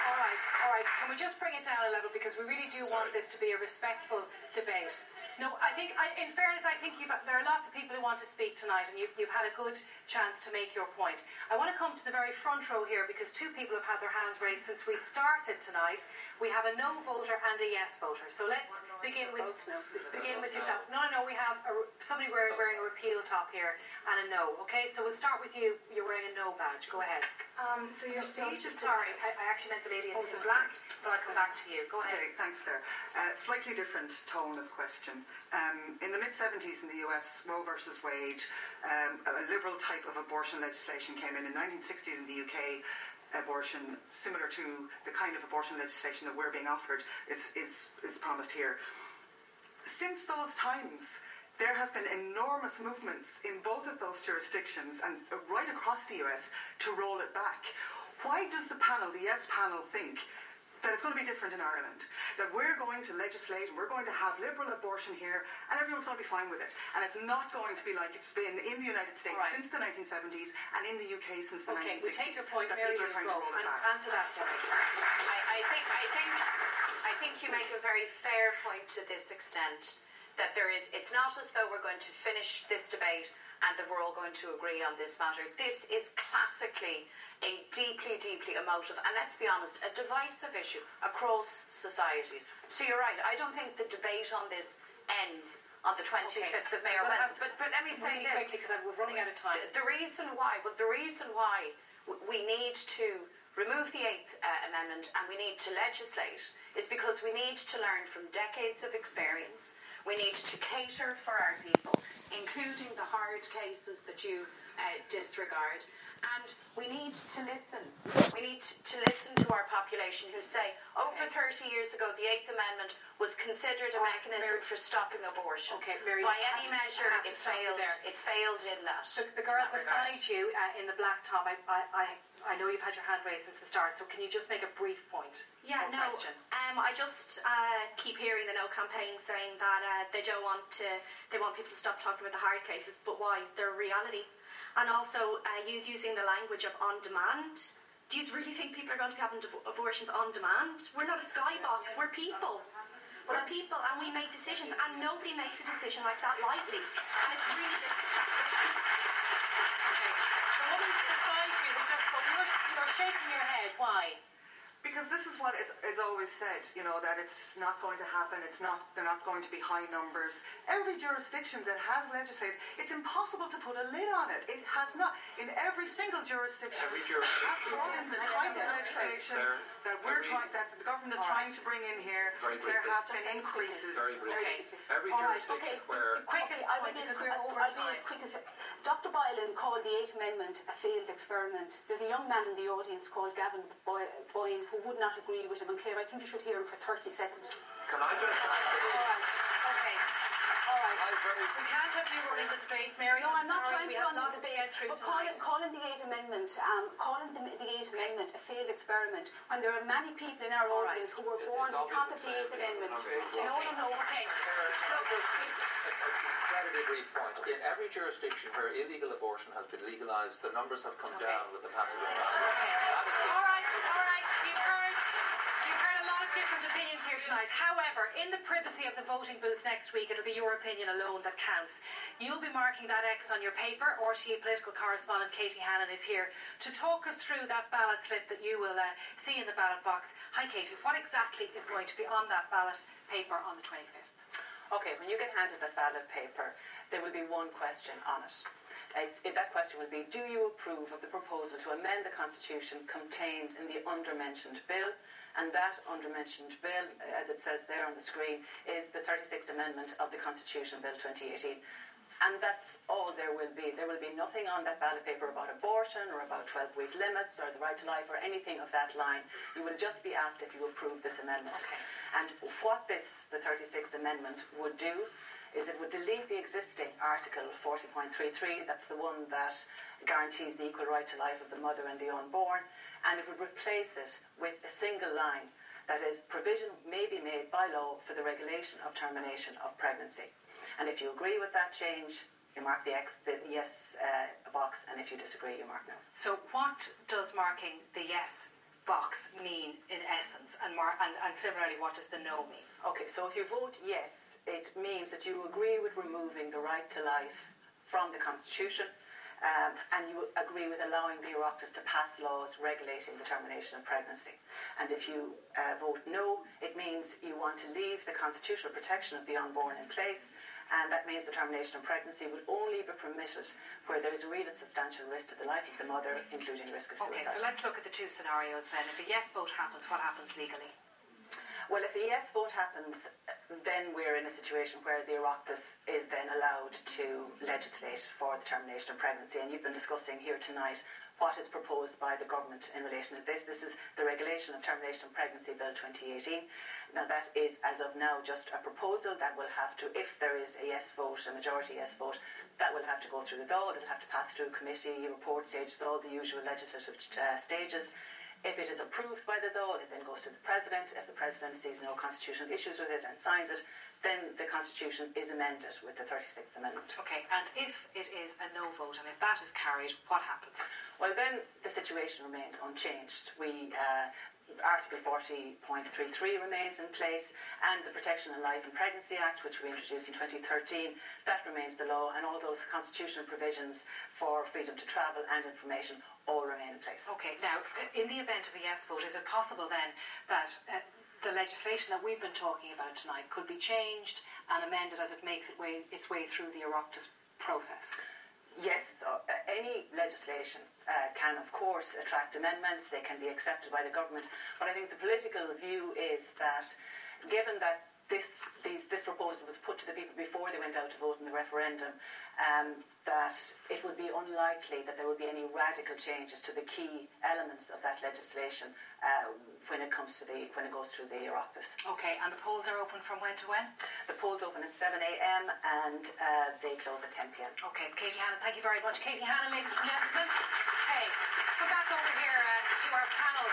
All right, all right. Can we just bring it down a level because we really do want this to be a respectful debate. No, I think, I, in fairness, I think you've, there are lots of people who want to speak tonight, and you've, you've had a good chance to make your point. I want to come to the very front row here because two people have had their hands raised since we started tonight. We have a no voter and a yes voter. So let's begin with begin with yourself. No, no, no. We have a, somebody wearing, wearing a repeal top here and a no. Okay, so we'll start with you. You're wearing a no badge. Go ahead. Um, so your stage. Sorry, I, I actually meant the lady in the black, but I'll come back to you. Go ahead. Okay, thanks, Claire. Uh, slightly different tone of question. Um, in the mid 70s in the US, Roe versus Wade, um, a liberal type of abortion legislation came in. In the 1960s in the UK, abortion, similar to the kind of abortion legislation that we're being offered, is, is, is promised here. Since those times, there have been enormous movements in both of those jurisdictions and right across the US to roll it back. Why does the panel, the Yes panel, think that it's going to be different in Ireland. That we're going to legislate and we're going to have liberal abortion here and everyone's going to be fine with it. And it's not going to be like it's been in the United States right. since the 1970s and in the UK since the okay, 1960s. Okay, we take your point, Mary Lou. Answer that for me. I, I, think, I, think, I think you make a very fair point to this extent that there is, it's not as though we're going to finish this debate and that we're all going to agree on this matter. This is classically a deeply, deeply emotive, and let's be honest, a divisive issue across societies. So you're right, I don't think the debate on this ends on the 25th okay. of May. Or when, but, but let me say this. because we're running out of time. The, the, reason why, but the reason why we need to remove the Eighth uh, Amendment and we need to legislate is because we need to learn from decades of experience. We need to cater for our people, including the hard cases that you uh, disregard. And we need to listen. We need to listen to our population who say, over 30 years ago, the Eighth Amendment was considered a mechanism for stopping abortion. Okay, Mary, By any measure, it failed. It failed in that. So the girl beside you uh, in the black top, I, I, I know you've had your hand raised since the start, so can you just make a brief point? Yeah, no. Um, I just uh, keep hearing the No campaign saying that uh, they don't want to, they want people to stop talking about the hard cases, but why? They're reality and also uh, use using the language of on demand. Do you really think people are going to be having abortions on demand? We're not a skybox, we're people. We're people and we make decisions, and nobody makes a decision like that lightly. And it's really. okay. The just, you're, you're shaking your head. Why? Because this is what is, is always said, you know, that it's not going to happen, it's not, they're not going to be high numbers. Every jurisdiction that has legislated, it's impossible to put a lid on it. It has not, in every single jurisdiction, every jurisdiction has brought in the type of legislation that we're trying, that the government is trying to bring in here. There have been increases. Very briefly. Every jurisdiction okay. where... Quick, okay, I'll be as, as quick as... Dr. Boylan called the Eighth Amendment a failed experiment. There's a young man in the audience called Gavin Boyne who would not agree with him. And Claire, I think you should hear him for 30 seconds. Can I just All right. Okay. All right. We can't have you running the debate, Mary. No, I'm, I'm not sorry. trying to run the debate. But calling, calling the Eighth Amendment, um, calling the, the Eighth okay. Amendment a failed experiment, when there are many people in our All audience right. who were born because of the Eighth Amendment. Okay. No, no, no. Okay. Incredibly brief point. In every jurisdiction where illegal abortion has been legalised, the numbers have come okay. down with the passage of time. All right, all right. Here tonight. However, in the privacy of the voting booth next week, it'll be your opinion alone that counts. You'll be marking that X on your paper. RTE political correspondent Katie Hannon is here to talk us through that ballot slip that you will uh, see in the ballot box. Hi, Katie. What exactly is going to be on that ballot paper on the 25th? Okay, when you get handed that ballot paper, there will be one question on it. It, that question will be, do you approve of the proposal to amend the Constitution contained in the undermentioned bill? And that undermentioned bill, uh, as it says there on the screen, is the 36th Amendment of the Constitution Bill 2018. And that's all there will be. There will be nothing on that ballot paper about abortion or about 12 week limits or the right to life or anything of that line. You will just be asked if you approve this amendment. Okay. And what this, the 36th Amendment, would do is it would delete the existing Article 40.33, that's the one that guarantees the equal right to life of the mother and the unborn, and it would replace it with a single line that is provision may be made by law for the regulation of termination of pregnancy. And if you agree with that change, you mark the X, the yes uh, box, and if you disagree, you mark no. So, what does marking the yes box mean in essence, and, mar- and, and similarly, what does the no mean? Okay, so if you vote yes, it means that you agree with removing the right to life from the Constitution. Um, and you agree with allowing the Oireachtas to pass laws regulating the termination of pregnancy. And if you uh, vote no, it means you want to leave the constitutional protection of the unborn in place, and that means the termination of pregnancy would only be permitted where there is a real and substantial risk to the life of the mother, including risk of suicide. Okay, so let's look at the two scenarios then. If a yes vote happens, what happens legally? Well, if a yes vote happens, then we're in a situation where the Oireachtas is then allowed to legislate for the termination of pregnancy. And you've been discussing here tonight what is proposed by the government in relation to this. This is the Regulation of Termination of Pregnancy Bill 2018. Now, that is, as of now, just a proposal that will have to, if there is a yes vote, a majority yes vote, that will have to go through the Dáil, it'll have to pass through committee, report stages, all the usual legislative uh, stages. If it is approved by the Dáil, it then goes to the President. If the President sees no constitutional issues with it and signs it, then the Constitution is amended with the 36th Amendment. Okay, and if it is a no vote and if that is carried, what happens? Well, then the situation remains unchanged. We uh, Article 40.33 remains in place, and the Protection of Life and Pregnancy Act, which we introduced in 2013, that remains the law, and all those constitutional provisions for freedom to travel and information all remain in place. Okay, now, in the event of a yes vote, is it possible then that uh, the legislation that we've been talking about tonight could be changed and amended as it makes it way, its way through the Oireachtas process? Yes, uh, any legislation uh, can, of course, attract amendments. They can be accepted by the government. But I think the political view is that, given that this, these, this proposal was put to the people before they went out to vote in the referendum, um, that it would be unlikely that there would be any radical changes to the key elements of that legislation uh, when it comes to the when it goes through the Oireachtas. Okay, and the polls are open from when to when? The polls open at 7 a.m. and uh, they close at 10 p.m. Okay, Katie Hannon, thank you very much. Katie Hannon, ladies and gentlemen. Hey, we're back over here uh, to our panel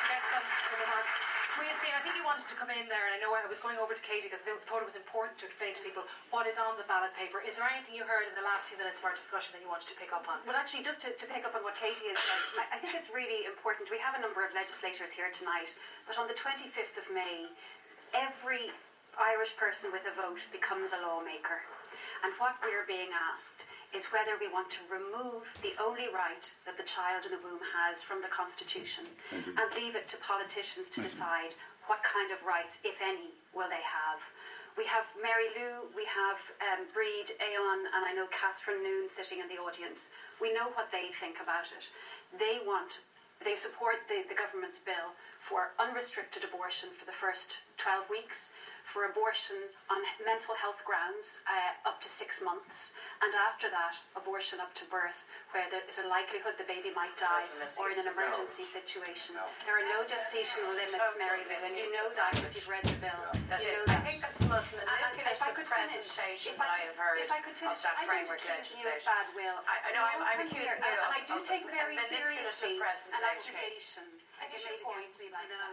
to get some, some remarks. Maria Steen, I think you wanted to come in there, and I know I was going over to Katie because I thought it was important to explain to people what is on the ballot paper. Is there anything you heard in the last few minutes of our discussion that you wanted to pick up on? Well, actually, just to, to pick up on what Katie has said, I, I think it's really important. We have a number of legislators here tonight, but on the 25th of May, every Irish person with a vote becomes a lawmaker. And what we're being asked is whether we want to remove the only right that the child in the womb has from the Constitution and leave it to politicians to decide what kind of rights, if any, will they have. We have Mary Lou, we have um, Breed, Aon, and I know Catherine Noone sitting in the audience. We know what they think about it. They want, they support the, the government's bill for unrestricted abortion for the first 12 weeks for abortion on mental health grounds uh, up to six months, and after that, abortion up to birth, where there is a likelihood the baby might die or in an emergency no. situation. No. There are no gestational limits, Mary Lou, and you know that if you've read the bill. Yeah. You know that. I think that's the most manipulative presentation finish, I, I have heard if I could finish, of that I framework don't accuse legislation. you of bad will. I, I know I'm, I'm accusing you of, and I do of take very seriously presentation. an accusation Finish your point, me like that.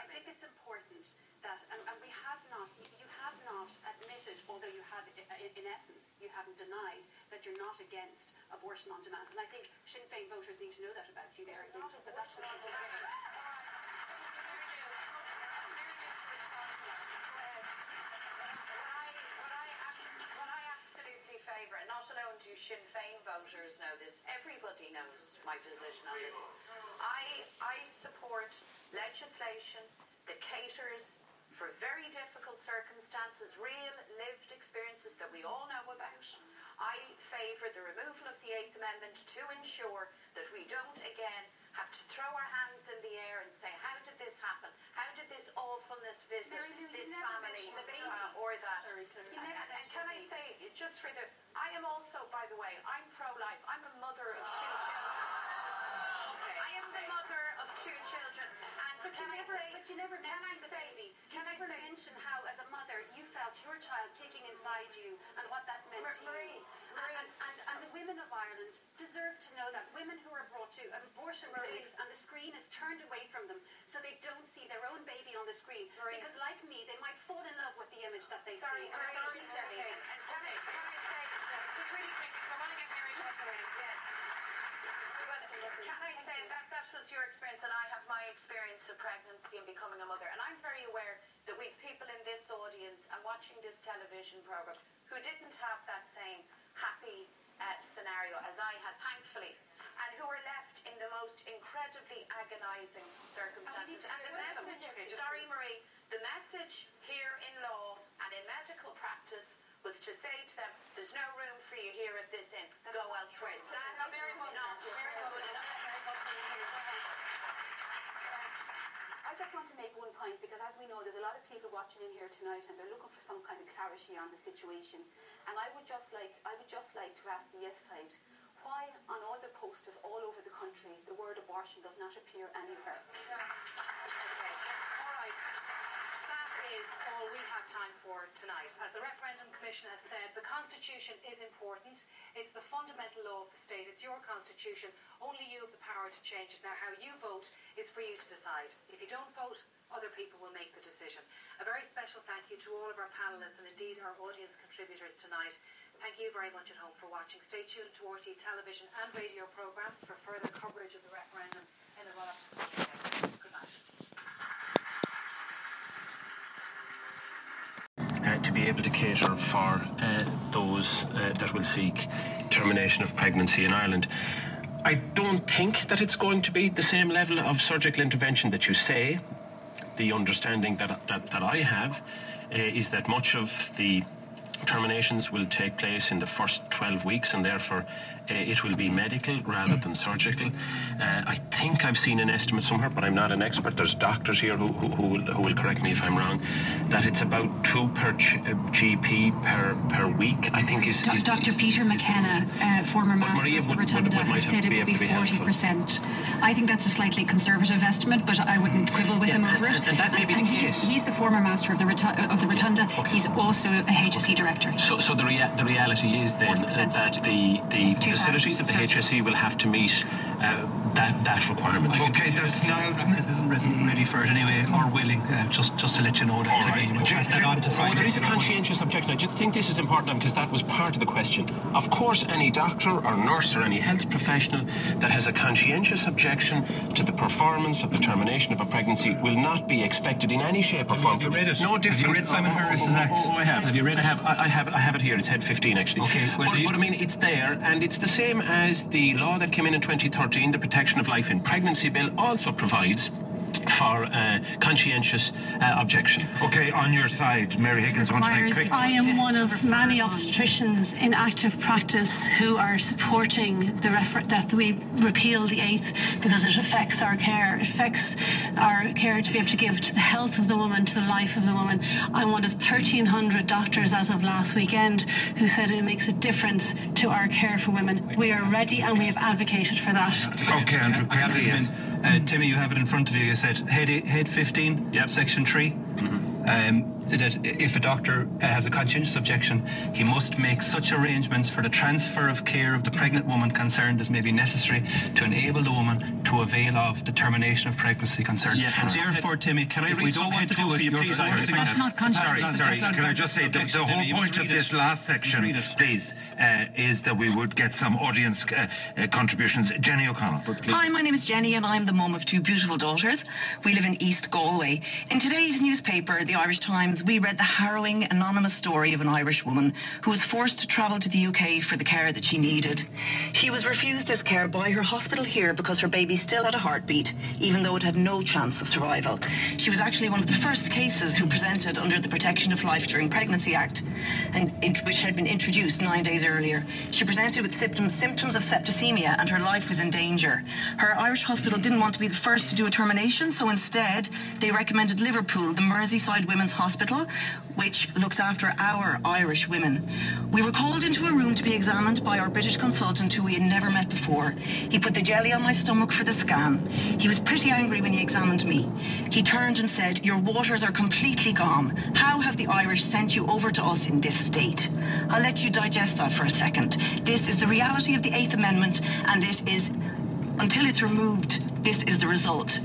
I think it's important that, and, and we have not, you have not admitted, although you have, in essence, you haven't denied that you're not against abortion on demand. And I think Sinn Féin voters need to know that about you, Mary. But that's what you're favour, and not alone do Sinn Féin voters know this, everybody knows my position on this. I, I support legislation that caters for very difficult circumstances, real lived experiences that we all know about. I favour the removal of the Eighth Amendment to ensure that we don't again have to throw our hands in the air and say, how did this happen? How did this awfulness visit this family uh, or that? Sorry, can, and, and can I say, just for the, I am also, by the way, I'm pro-life. I'm a mother of two children. Okay. I am the mother of two children. And but can you I never, say, but you never can I say, baby. Can I say, mention how, as a mother, you felt your child kicking inside you and what that meant to Marie, you. And, and, and the women of Ireland deserve to know that women who are brought to abortion clinics and the screen is turned away from them so they don't see their own baby on the screen. Marie. Because, like me, they might fall in love with the image that they Sorry, see. Marie, Sorry, sorry, Terry. and, and can I, can I say, uh, just really quick, I want to get Mary. Yes. But can I say that that was your experience and I have my experience of pregnancy and becoming a mother and I'm very aware that we've people in this audience and watching this television programme who didn't have that same happy uh, scenario as I had, thankfully, and who were left in the most incredibly agonising circumstances. And the message, sorry Marie, the message here in law and in medical practice was to say to them, there's no room for you here at this inn, go elsewhere. That's very not Very good. I just want to make one point because, as we know, there's a lot of people watching in here tonight, and they're looking for some kind of clarity on the situation. And I would just like, I would just like to ask the yes side, why on all the posters all over the country the word abortion does not appear anywhere? That is all we have time for tonight. As the Referendum Commission has said, the Constitution is important. It's the fundamental law of the state. It's your Constitution. Only you have the power to change it. Now, how you vote is for you to decide. If you don't vote, other people will make the decision. A very special thank you to all of our panellists and indeed our audience contributors tonight. Thank you very much at home for watching. Stay tuned to RTÉ television and radio programmes for further coverage of the referendum in the run-up to the weekend. Good night. uh, to be able to cater for uh, those uh, that will seek termination of pregnancy in Ireland. I don't think that it's going to be the same level of surgical intervention that you say. The understanding that, that, that I have uh, is that much of the terminations will take place in the first 12 weeks and therefore it will be medical rather than surgical. Uh, I think I've seen an estimate somewhere, but I'm not an expert. There's doctors here who, who, who, will, who will correct me if I'm wrong, that it's about two per ch- uh, GP per, per week, I think is... is Dr. Peter McKenna, uh, former master Maria of the would- would- Rotunda, would- has said it would be able to be 40%. I think that's a slightly conservative estimate, but I wouldn't quibble with him over it. and that may be the he's, case. he's the former master of the, Rotu- of the Rotunda. He's also a HSE director. So, so the, rea- the reality is then uh, that the, the Two facilities of the HSE will have to meet uh, that, that requirement. Okay, that's Niall Smith isn't ready, ready for it anyway, or willing, uh, just just to let you know that. All right. We'll pass that on to Oh, Simon. there is a conscientious objection. I just think this is important because that was part of the question. Of course, any doctor or nurse or any health professional that has a conscientious objection to the performance of the termination of a pregnancy will not be expected in any shape or form. Have you read it? No Have you read Simon Oh, oh, Harris's oh, Act? Oh, I have. Have you read I it? have. I I have. I have it here. It's head 15 actually. Okay, well, but, do you- but I mean, it's there, and it's the same as the law that came in in 2013, the Protection of Life in Pregnancy Bill, also provides for uh, conscientious uh, objection. Okay, on your side, Mary Higgins wants to make quick. I am one of many obstetricians in active practice who are supporting the refer- that we repeal the eighth because it affects our care. It affects our care to be able to give to the health of the woman, to the life of the woman. I'm one of 1,300 doctors as of last weekend who said it makes a difference to our care for women. We are ready and we have advocated for that. Okay, Andrew, I quickly, yes. Uh, Timmy, you have it in front of you. You said head eight- head 15, yep. section 3. Mm-hmm. Um, that if a doctor uh, has a conscientious objection, he must make such arrangements for the transfer of care of the pregnant woman concerned as may be necessary to enable the woman to avail of the termination of pregnancy concerned. Yeah, and can I- therefore, Timmy, can I if read we don't something want to to do do it, you, you're please, Irish? forcing That's us- not conscious. Sorry, That's sorry. not Can I just say the, the whole Timmy, point of read this it. last section, Read please, uh, is that we would get some audience uh, uh, contributions. Jenny O'Connell. Hi, my name is Jenny and I'm the mum of two beautiful daughters. We live in East Galway. In today's newspaper, the Irish Times, we read the harrowing, anonymous story of an Irish woman who was forced to travel to the UK for the care that she needed. She was refused this care by her hospital here because her baby still had a heartbeat, even though it had no chance of survival. She was actually one of the first cases who presented under the Protection of Life During Pregnancy Act, and which had been introduced nine days earlier. She presented with symptoms, symptoms of septicemia and her life was in danger. Her Irish hospital didn't want to be the first to do a termination, so instead they recommended Liverpool, the Merseyside Women's Hospital, which looks after our Irish women. We were called into a room to be examined by our British consultant who we had never met before. He put the jelly on my stomach for the scan. He was pretty angry when he examined me. He turned and said, Your waters are completely gone. How have the Irish sent you over to us in this state? I'll let you digest that for a second. This is the reality of the Eighth Amendment, and it is, until it's removed, this is the result.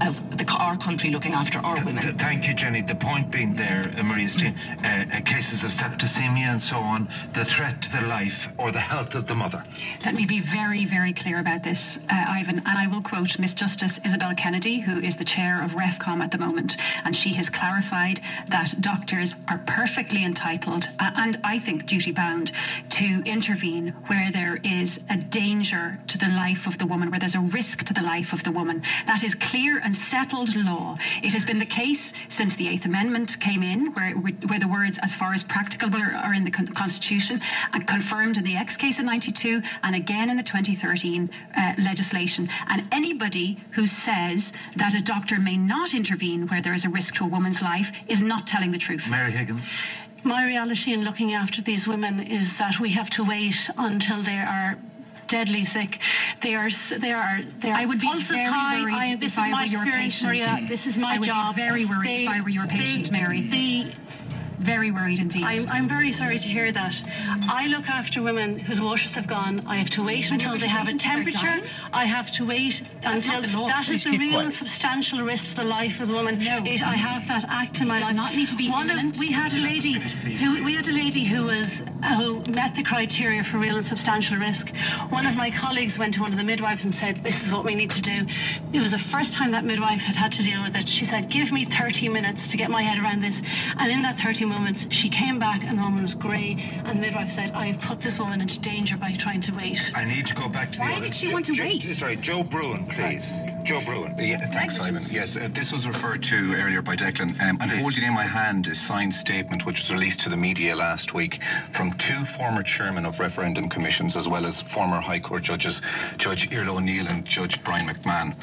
Of the, our country looking after our women. Th- thank you, Jenny. The point being there, uh, Maria Steen, uh, uh, cases of septicemia and so on, the threat to the life or the health of the mother. Let me be very, very clear about this, uh, Ivan, and I will quote Miss Justice Isobel Kennedy, who is the chair of REFCOM at the moment, and she has clarified that doctors are perfectly entitled, uh, and I think duty bound, to intervene where there is a danger to the life of the woman, where there's a risk to the life of the woman. That is clear and settled law. It has been the case since the Eighth Amendment came in, where, where the words as far as practicable are, are in the Constitution and confirmed in the X case in 92 and again in the 2013 uh, legislation. And anybody who says that a doctor may not intervene where there is a risk to a woman's life is not telling the truth. Mary Higgins. My reality in looking after these women is that we have to wait until they are deadly sick. They are. They are. They are. I would be pulses very high. worried I, this if is I my were your patient. Maria. This is my I would job. be very worried if I were your patient, Mary. They, very worried indeed. I'm, I'm very sorry to hear that. I look after women whose waters have gone. I have to wait until they have a temperature. I have to wait That's until the that is keep real substantial risk to the life of the woman. No. It, I have that act in my It does life. not need to be One imminent. of we had a lady who we had a lady who was who met the criteria for real and substantial risk. One of my colleagues went to one of the midwives and said, "This is what we need to do." It was the first time that midwife had had to deal with it. She said, "Give me 30 minutes to get my head around this." And in that 30 moments, she came back and the woman was grey. And the midwife said, "I have put this woman into danger by trying to wait." I need to go back to the Why other- did she Jo- want to Jo- wait? Sorry, Joe Bruin, please. Joe Bruin. Yeah, thanks, Simon. Yes, uh, this was referred to earlier by Declan. Um, I'm holding in my hand a signed statement which was released to the media last week from two former chairmen of referendum commissions, as well as former High Court judges, Judge Iarfhlaith O'Neill and Judge Bryan McMahon,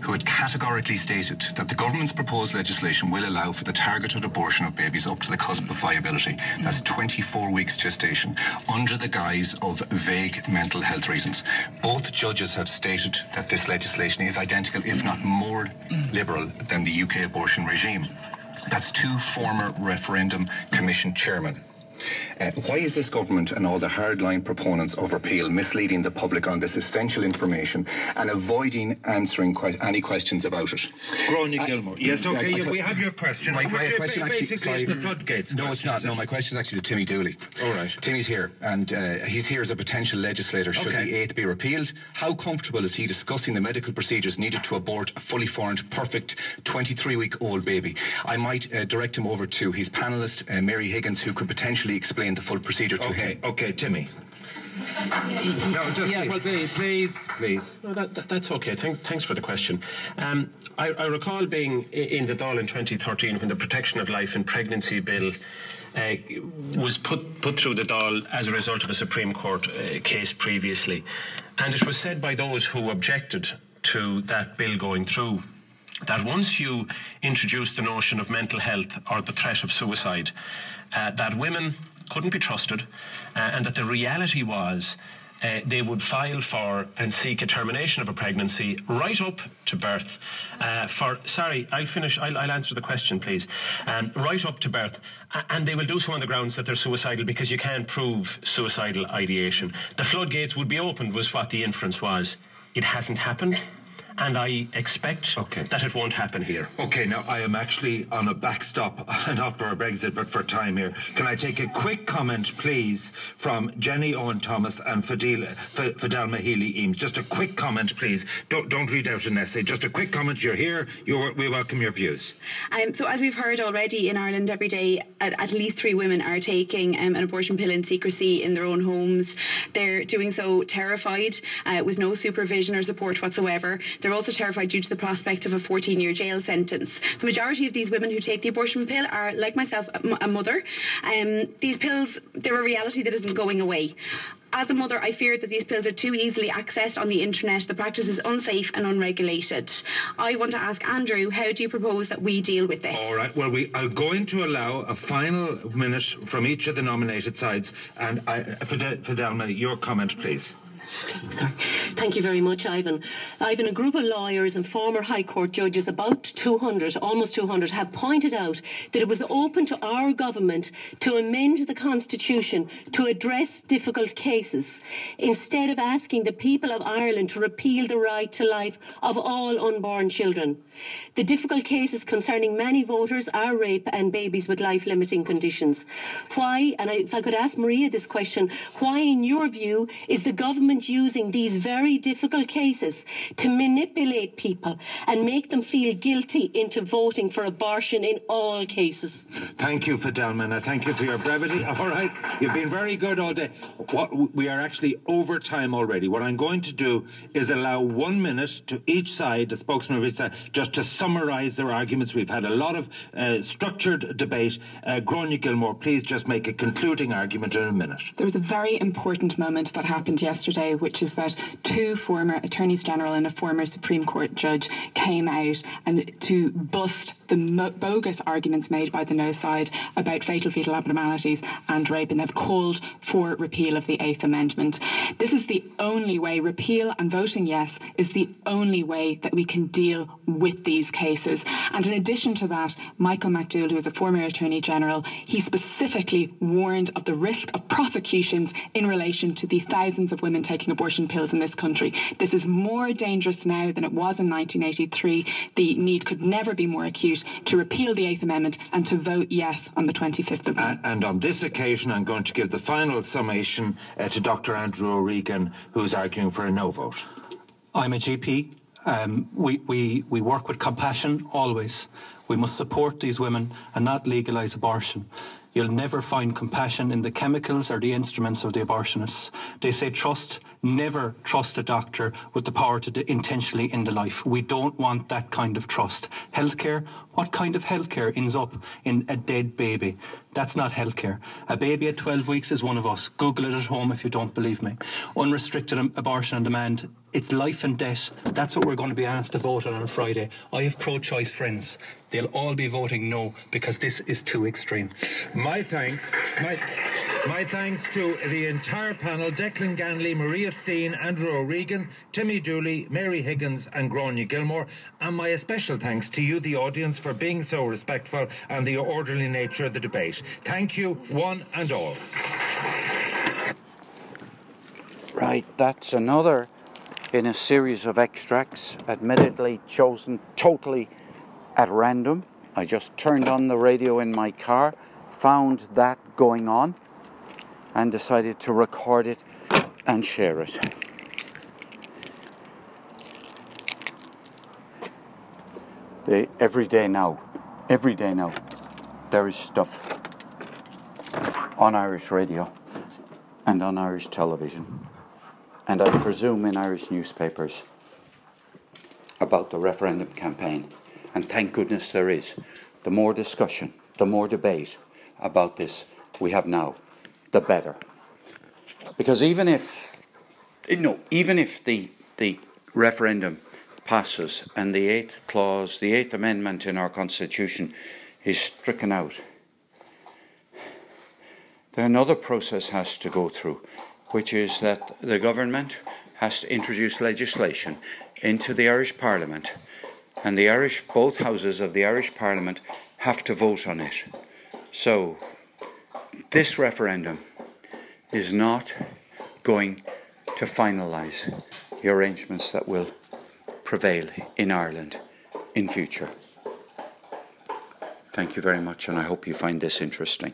who had categorically stated that the government's proposed legislation will allow for the targeted abortion of babies up to the cusp of viability. That's 24 weeks gestation, under the guise of vague mental health reasons. Both judges have stated that this legislation is identical, if not more liberal, than the UK abortion regime. That's two former referendum commission chairmen. Uh, why is this government and all the hardline proponents of repeal misleading the public on this essential information and avoiding answering que- any questions about it? Gráinne Gilmore. Yes, okay, I- you- we have your question. My, Which my is question actually, basically sorry, is the floodgates No, it's not. is No, my question is actually to Timmy Dooley. All right. Timmy's here, and uh, he's here as a potential legislator should Okay. the eighth be repealed. How comfortable is he discussing the medical procedures needed to abort a fully formed, perfect 23-week-old baby? I might uh, direct him over to his panelist, uh, Mary Higgins, who could potentially explain the full procedure to Okay, him. okay, Timmy. No, just Yeah, please. well, please, please, please. No, that, that, that's okay. Thanks, thanks for the question. Um, I, I recall being in the Dáil in 2013 when the Protection of Life in Pregnancy Bill uh, was put, put through the Dáil as a result of a Supreme Court uh, case previously. And it was said by those who objected to that bill going through that once you introduce the notion of mental health or the threat of suicide, uh, that women couldn't be trusted, uh, and that the reality was uh, they would file for and seek a termination of a pregnancy right up to birth. Uh, for sorry, I'll finish. I'll, I'll answer the question, please. Um, right up to birth, and they will do so on the grounds that they're suicidal because you can't prove suicidal ideation. The floodgates would be opened, was what the inference was. It hasn't happened. And I expect okay. that it won't happen here. Okay, now I am actually on a backstop, not for a Brexit, but for time here. Can I take a quick comment, please, from Jenny Owen Thomas and Fidel, F- Fidelma Healy Eames? Just a quick comment, please. Don't, don't read out an essay. Just a quick comment. You're here. You're, we welcome your views. Um, so, as we've heard already in Ireland every day, at, at least three women are taking um, an abortion pill in secrecy in their own homes. They're doing so terrified, uh, with no supervision or support whatsoever. They're also terrified due to the prospect of a 14 year jail sentence. The majority of these women who take the abortion pill are, like myself, a mother. Um, these pills, they're a reality that isn't going away. As a mother, I fear that these pills are too easily accessed on the internet. The practice is unsafe and unregulated. I want to ask Andrew, how do you propose that we deal with this? All right. Well, we are going to allow a final minute from each of the nominated sides. And I, Fidel, Fidelma, your comment, please. Sorry. Thank you very much, Ivan. Ivan, a group of lawyers and former High Court judges, about 200, almost 200, have pointed out that it was open to our government to amend the Constitution to address difficult cases instead of asking the people of Ireland to repeal the right to life of all unborn children. The difficult cases concerning many voters are rape and babies with life limiting conditions. Why, and if I could ask Maria this question, why, in your view, is the government using these very difficult cases to manipulate people and make them feel guilty into voting for abortion in all cases? Thank you, Fidelma. I thank you for your brevity. All right, you've been very good all day. What we are actually over time already. What I'm going to do is allow one minute to each side, the spokesman of each side, just to summarise their arguments. We've had a lot of uh, structured debate. Uh, Gráinne Gilmore, please just make a concluding argument in a minute. There was a very important moment that happened yesterday, which is that two former attorneys general and a former Supreme Court judge came out and to bust the mo- bogus arguments made by the no side about fatal fetal abnormalities and rape, and they've called for repeal of the Eighth Amendment. This is the only way, repeal and voting yes is the only way that we can deal with these cases. And in addition to that, Michael McDowell, who is a former Attorney General, he specifically warned of the risk of prosecutions in relation to the thousands of women taking abortion pills in this country. This is more dangerous now than it was in 1983. The need could never be more acute to repeal the Eighth Amendment and to vote yes on the 25th of May. And, and on this occasion, I'm going to give the final summation uh, to Dr. Andrew O'Regan, who's arguing for a no vote. I'm a GP. Um, we, we, we work with compassion always. We must support these women and not legalise abortion. You'll never find compassion in the chemicals or the instruments of the abortionists. They say trust. Never trust a doctor with the power to intentionally end a life. We don't want that kind of trust. Healthcare, what kind of healthcare ends up in a dead baby? That's not healthcare. A baby at 12 weeks is one of us. Google it at home if you don't believe me. Unrestricted abortion on demand it's life and death. That's what we're going to be asked to vote on on Friday. I have pro choice friends. They'll all be voting no because this is too extreme. My thanks. My, my thanks to the entire panel Declan Ganley, Maria Steen, Andrew O'Regan, Timmy Dooley, Mary Higgins, and Gráinne Gilmore. And my especial thanks to you, the audience, for being so respectful and the orderly nature of the debate. Thank you, one and all. Right, that's another in a series of extracts, admittedly chosen totally at random. I just turned on the radio in my car, found that going on, and decided to record it and share it. The, every day now, every day now, there is stuff on Irish radio and on Irish television and I presume in Irish newspapers about the referendum campaign. And thank goodness there is. The more discussion, the more debate about this we have now, the better. Because even if, eh, you know, even if the, the referendum passes and the eighth clause, the eighth amendment in our constitution is stricken out, then another process has to go through which is that the government has to introduce legislation into the Irish Parliament, and the Irish, both houses of the Irish Parliament, have to vote on it. So, this referendum is not going to finalise the arrangements that will prevail in Ireland in future. Thank you very much, and I hope you find this interesting.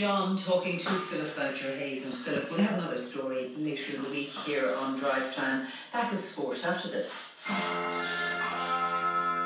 John talking to Philip Fletcher Hayes, and Philip, we'll have another story later in the week here on Drive Time. Back with sport after this.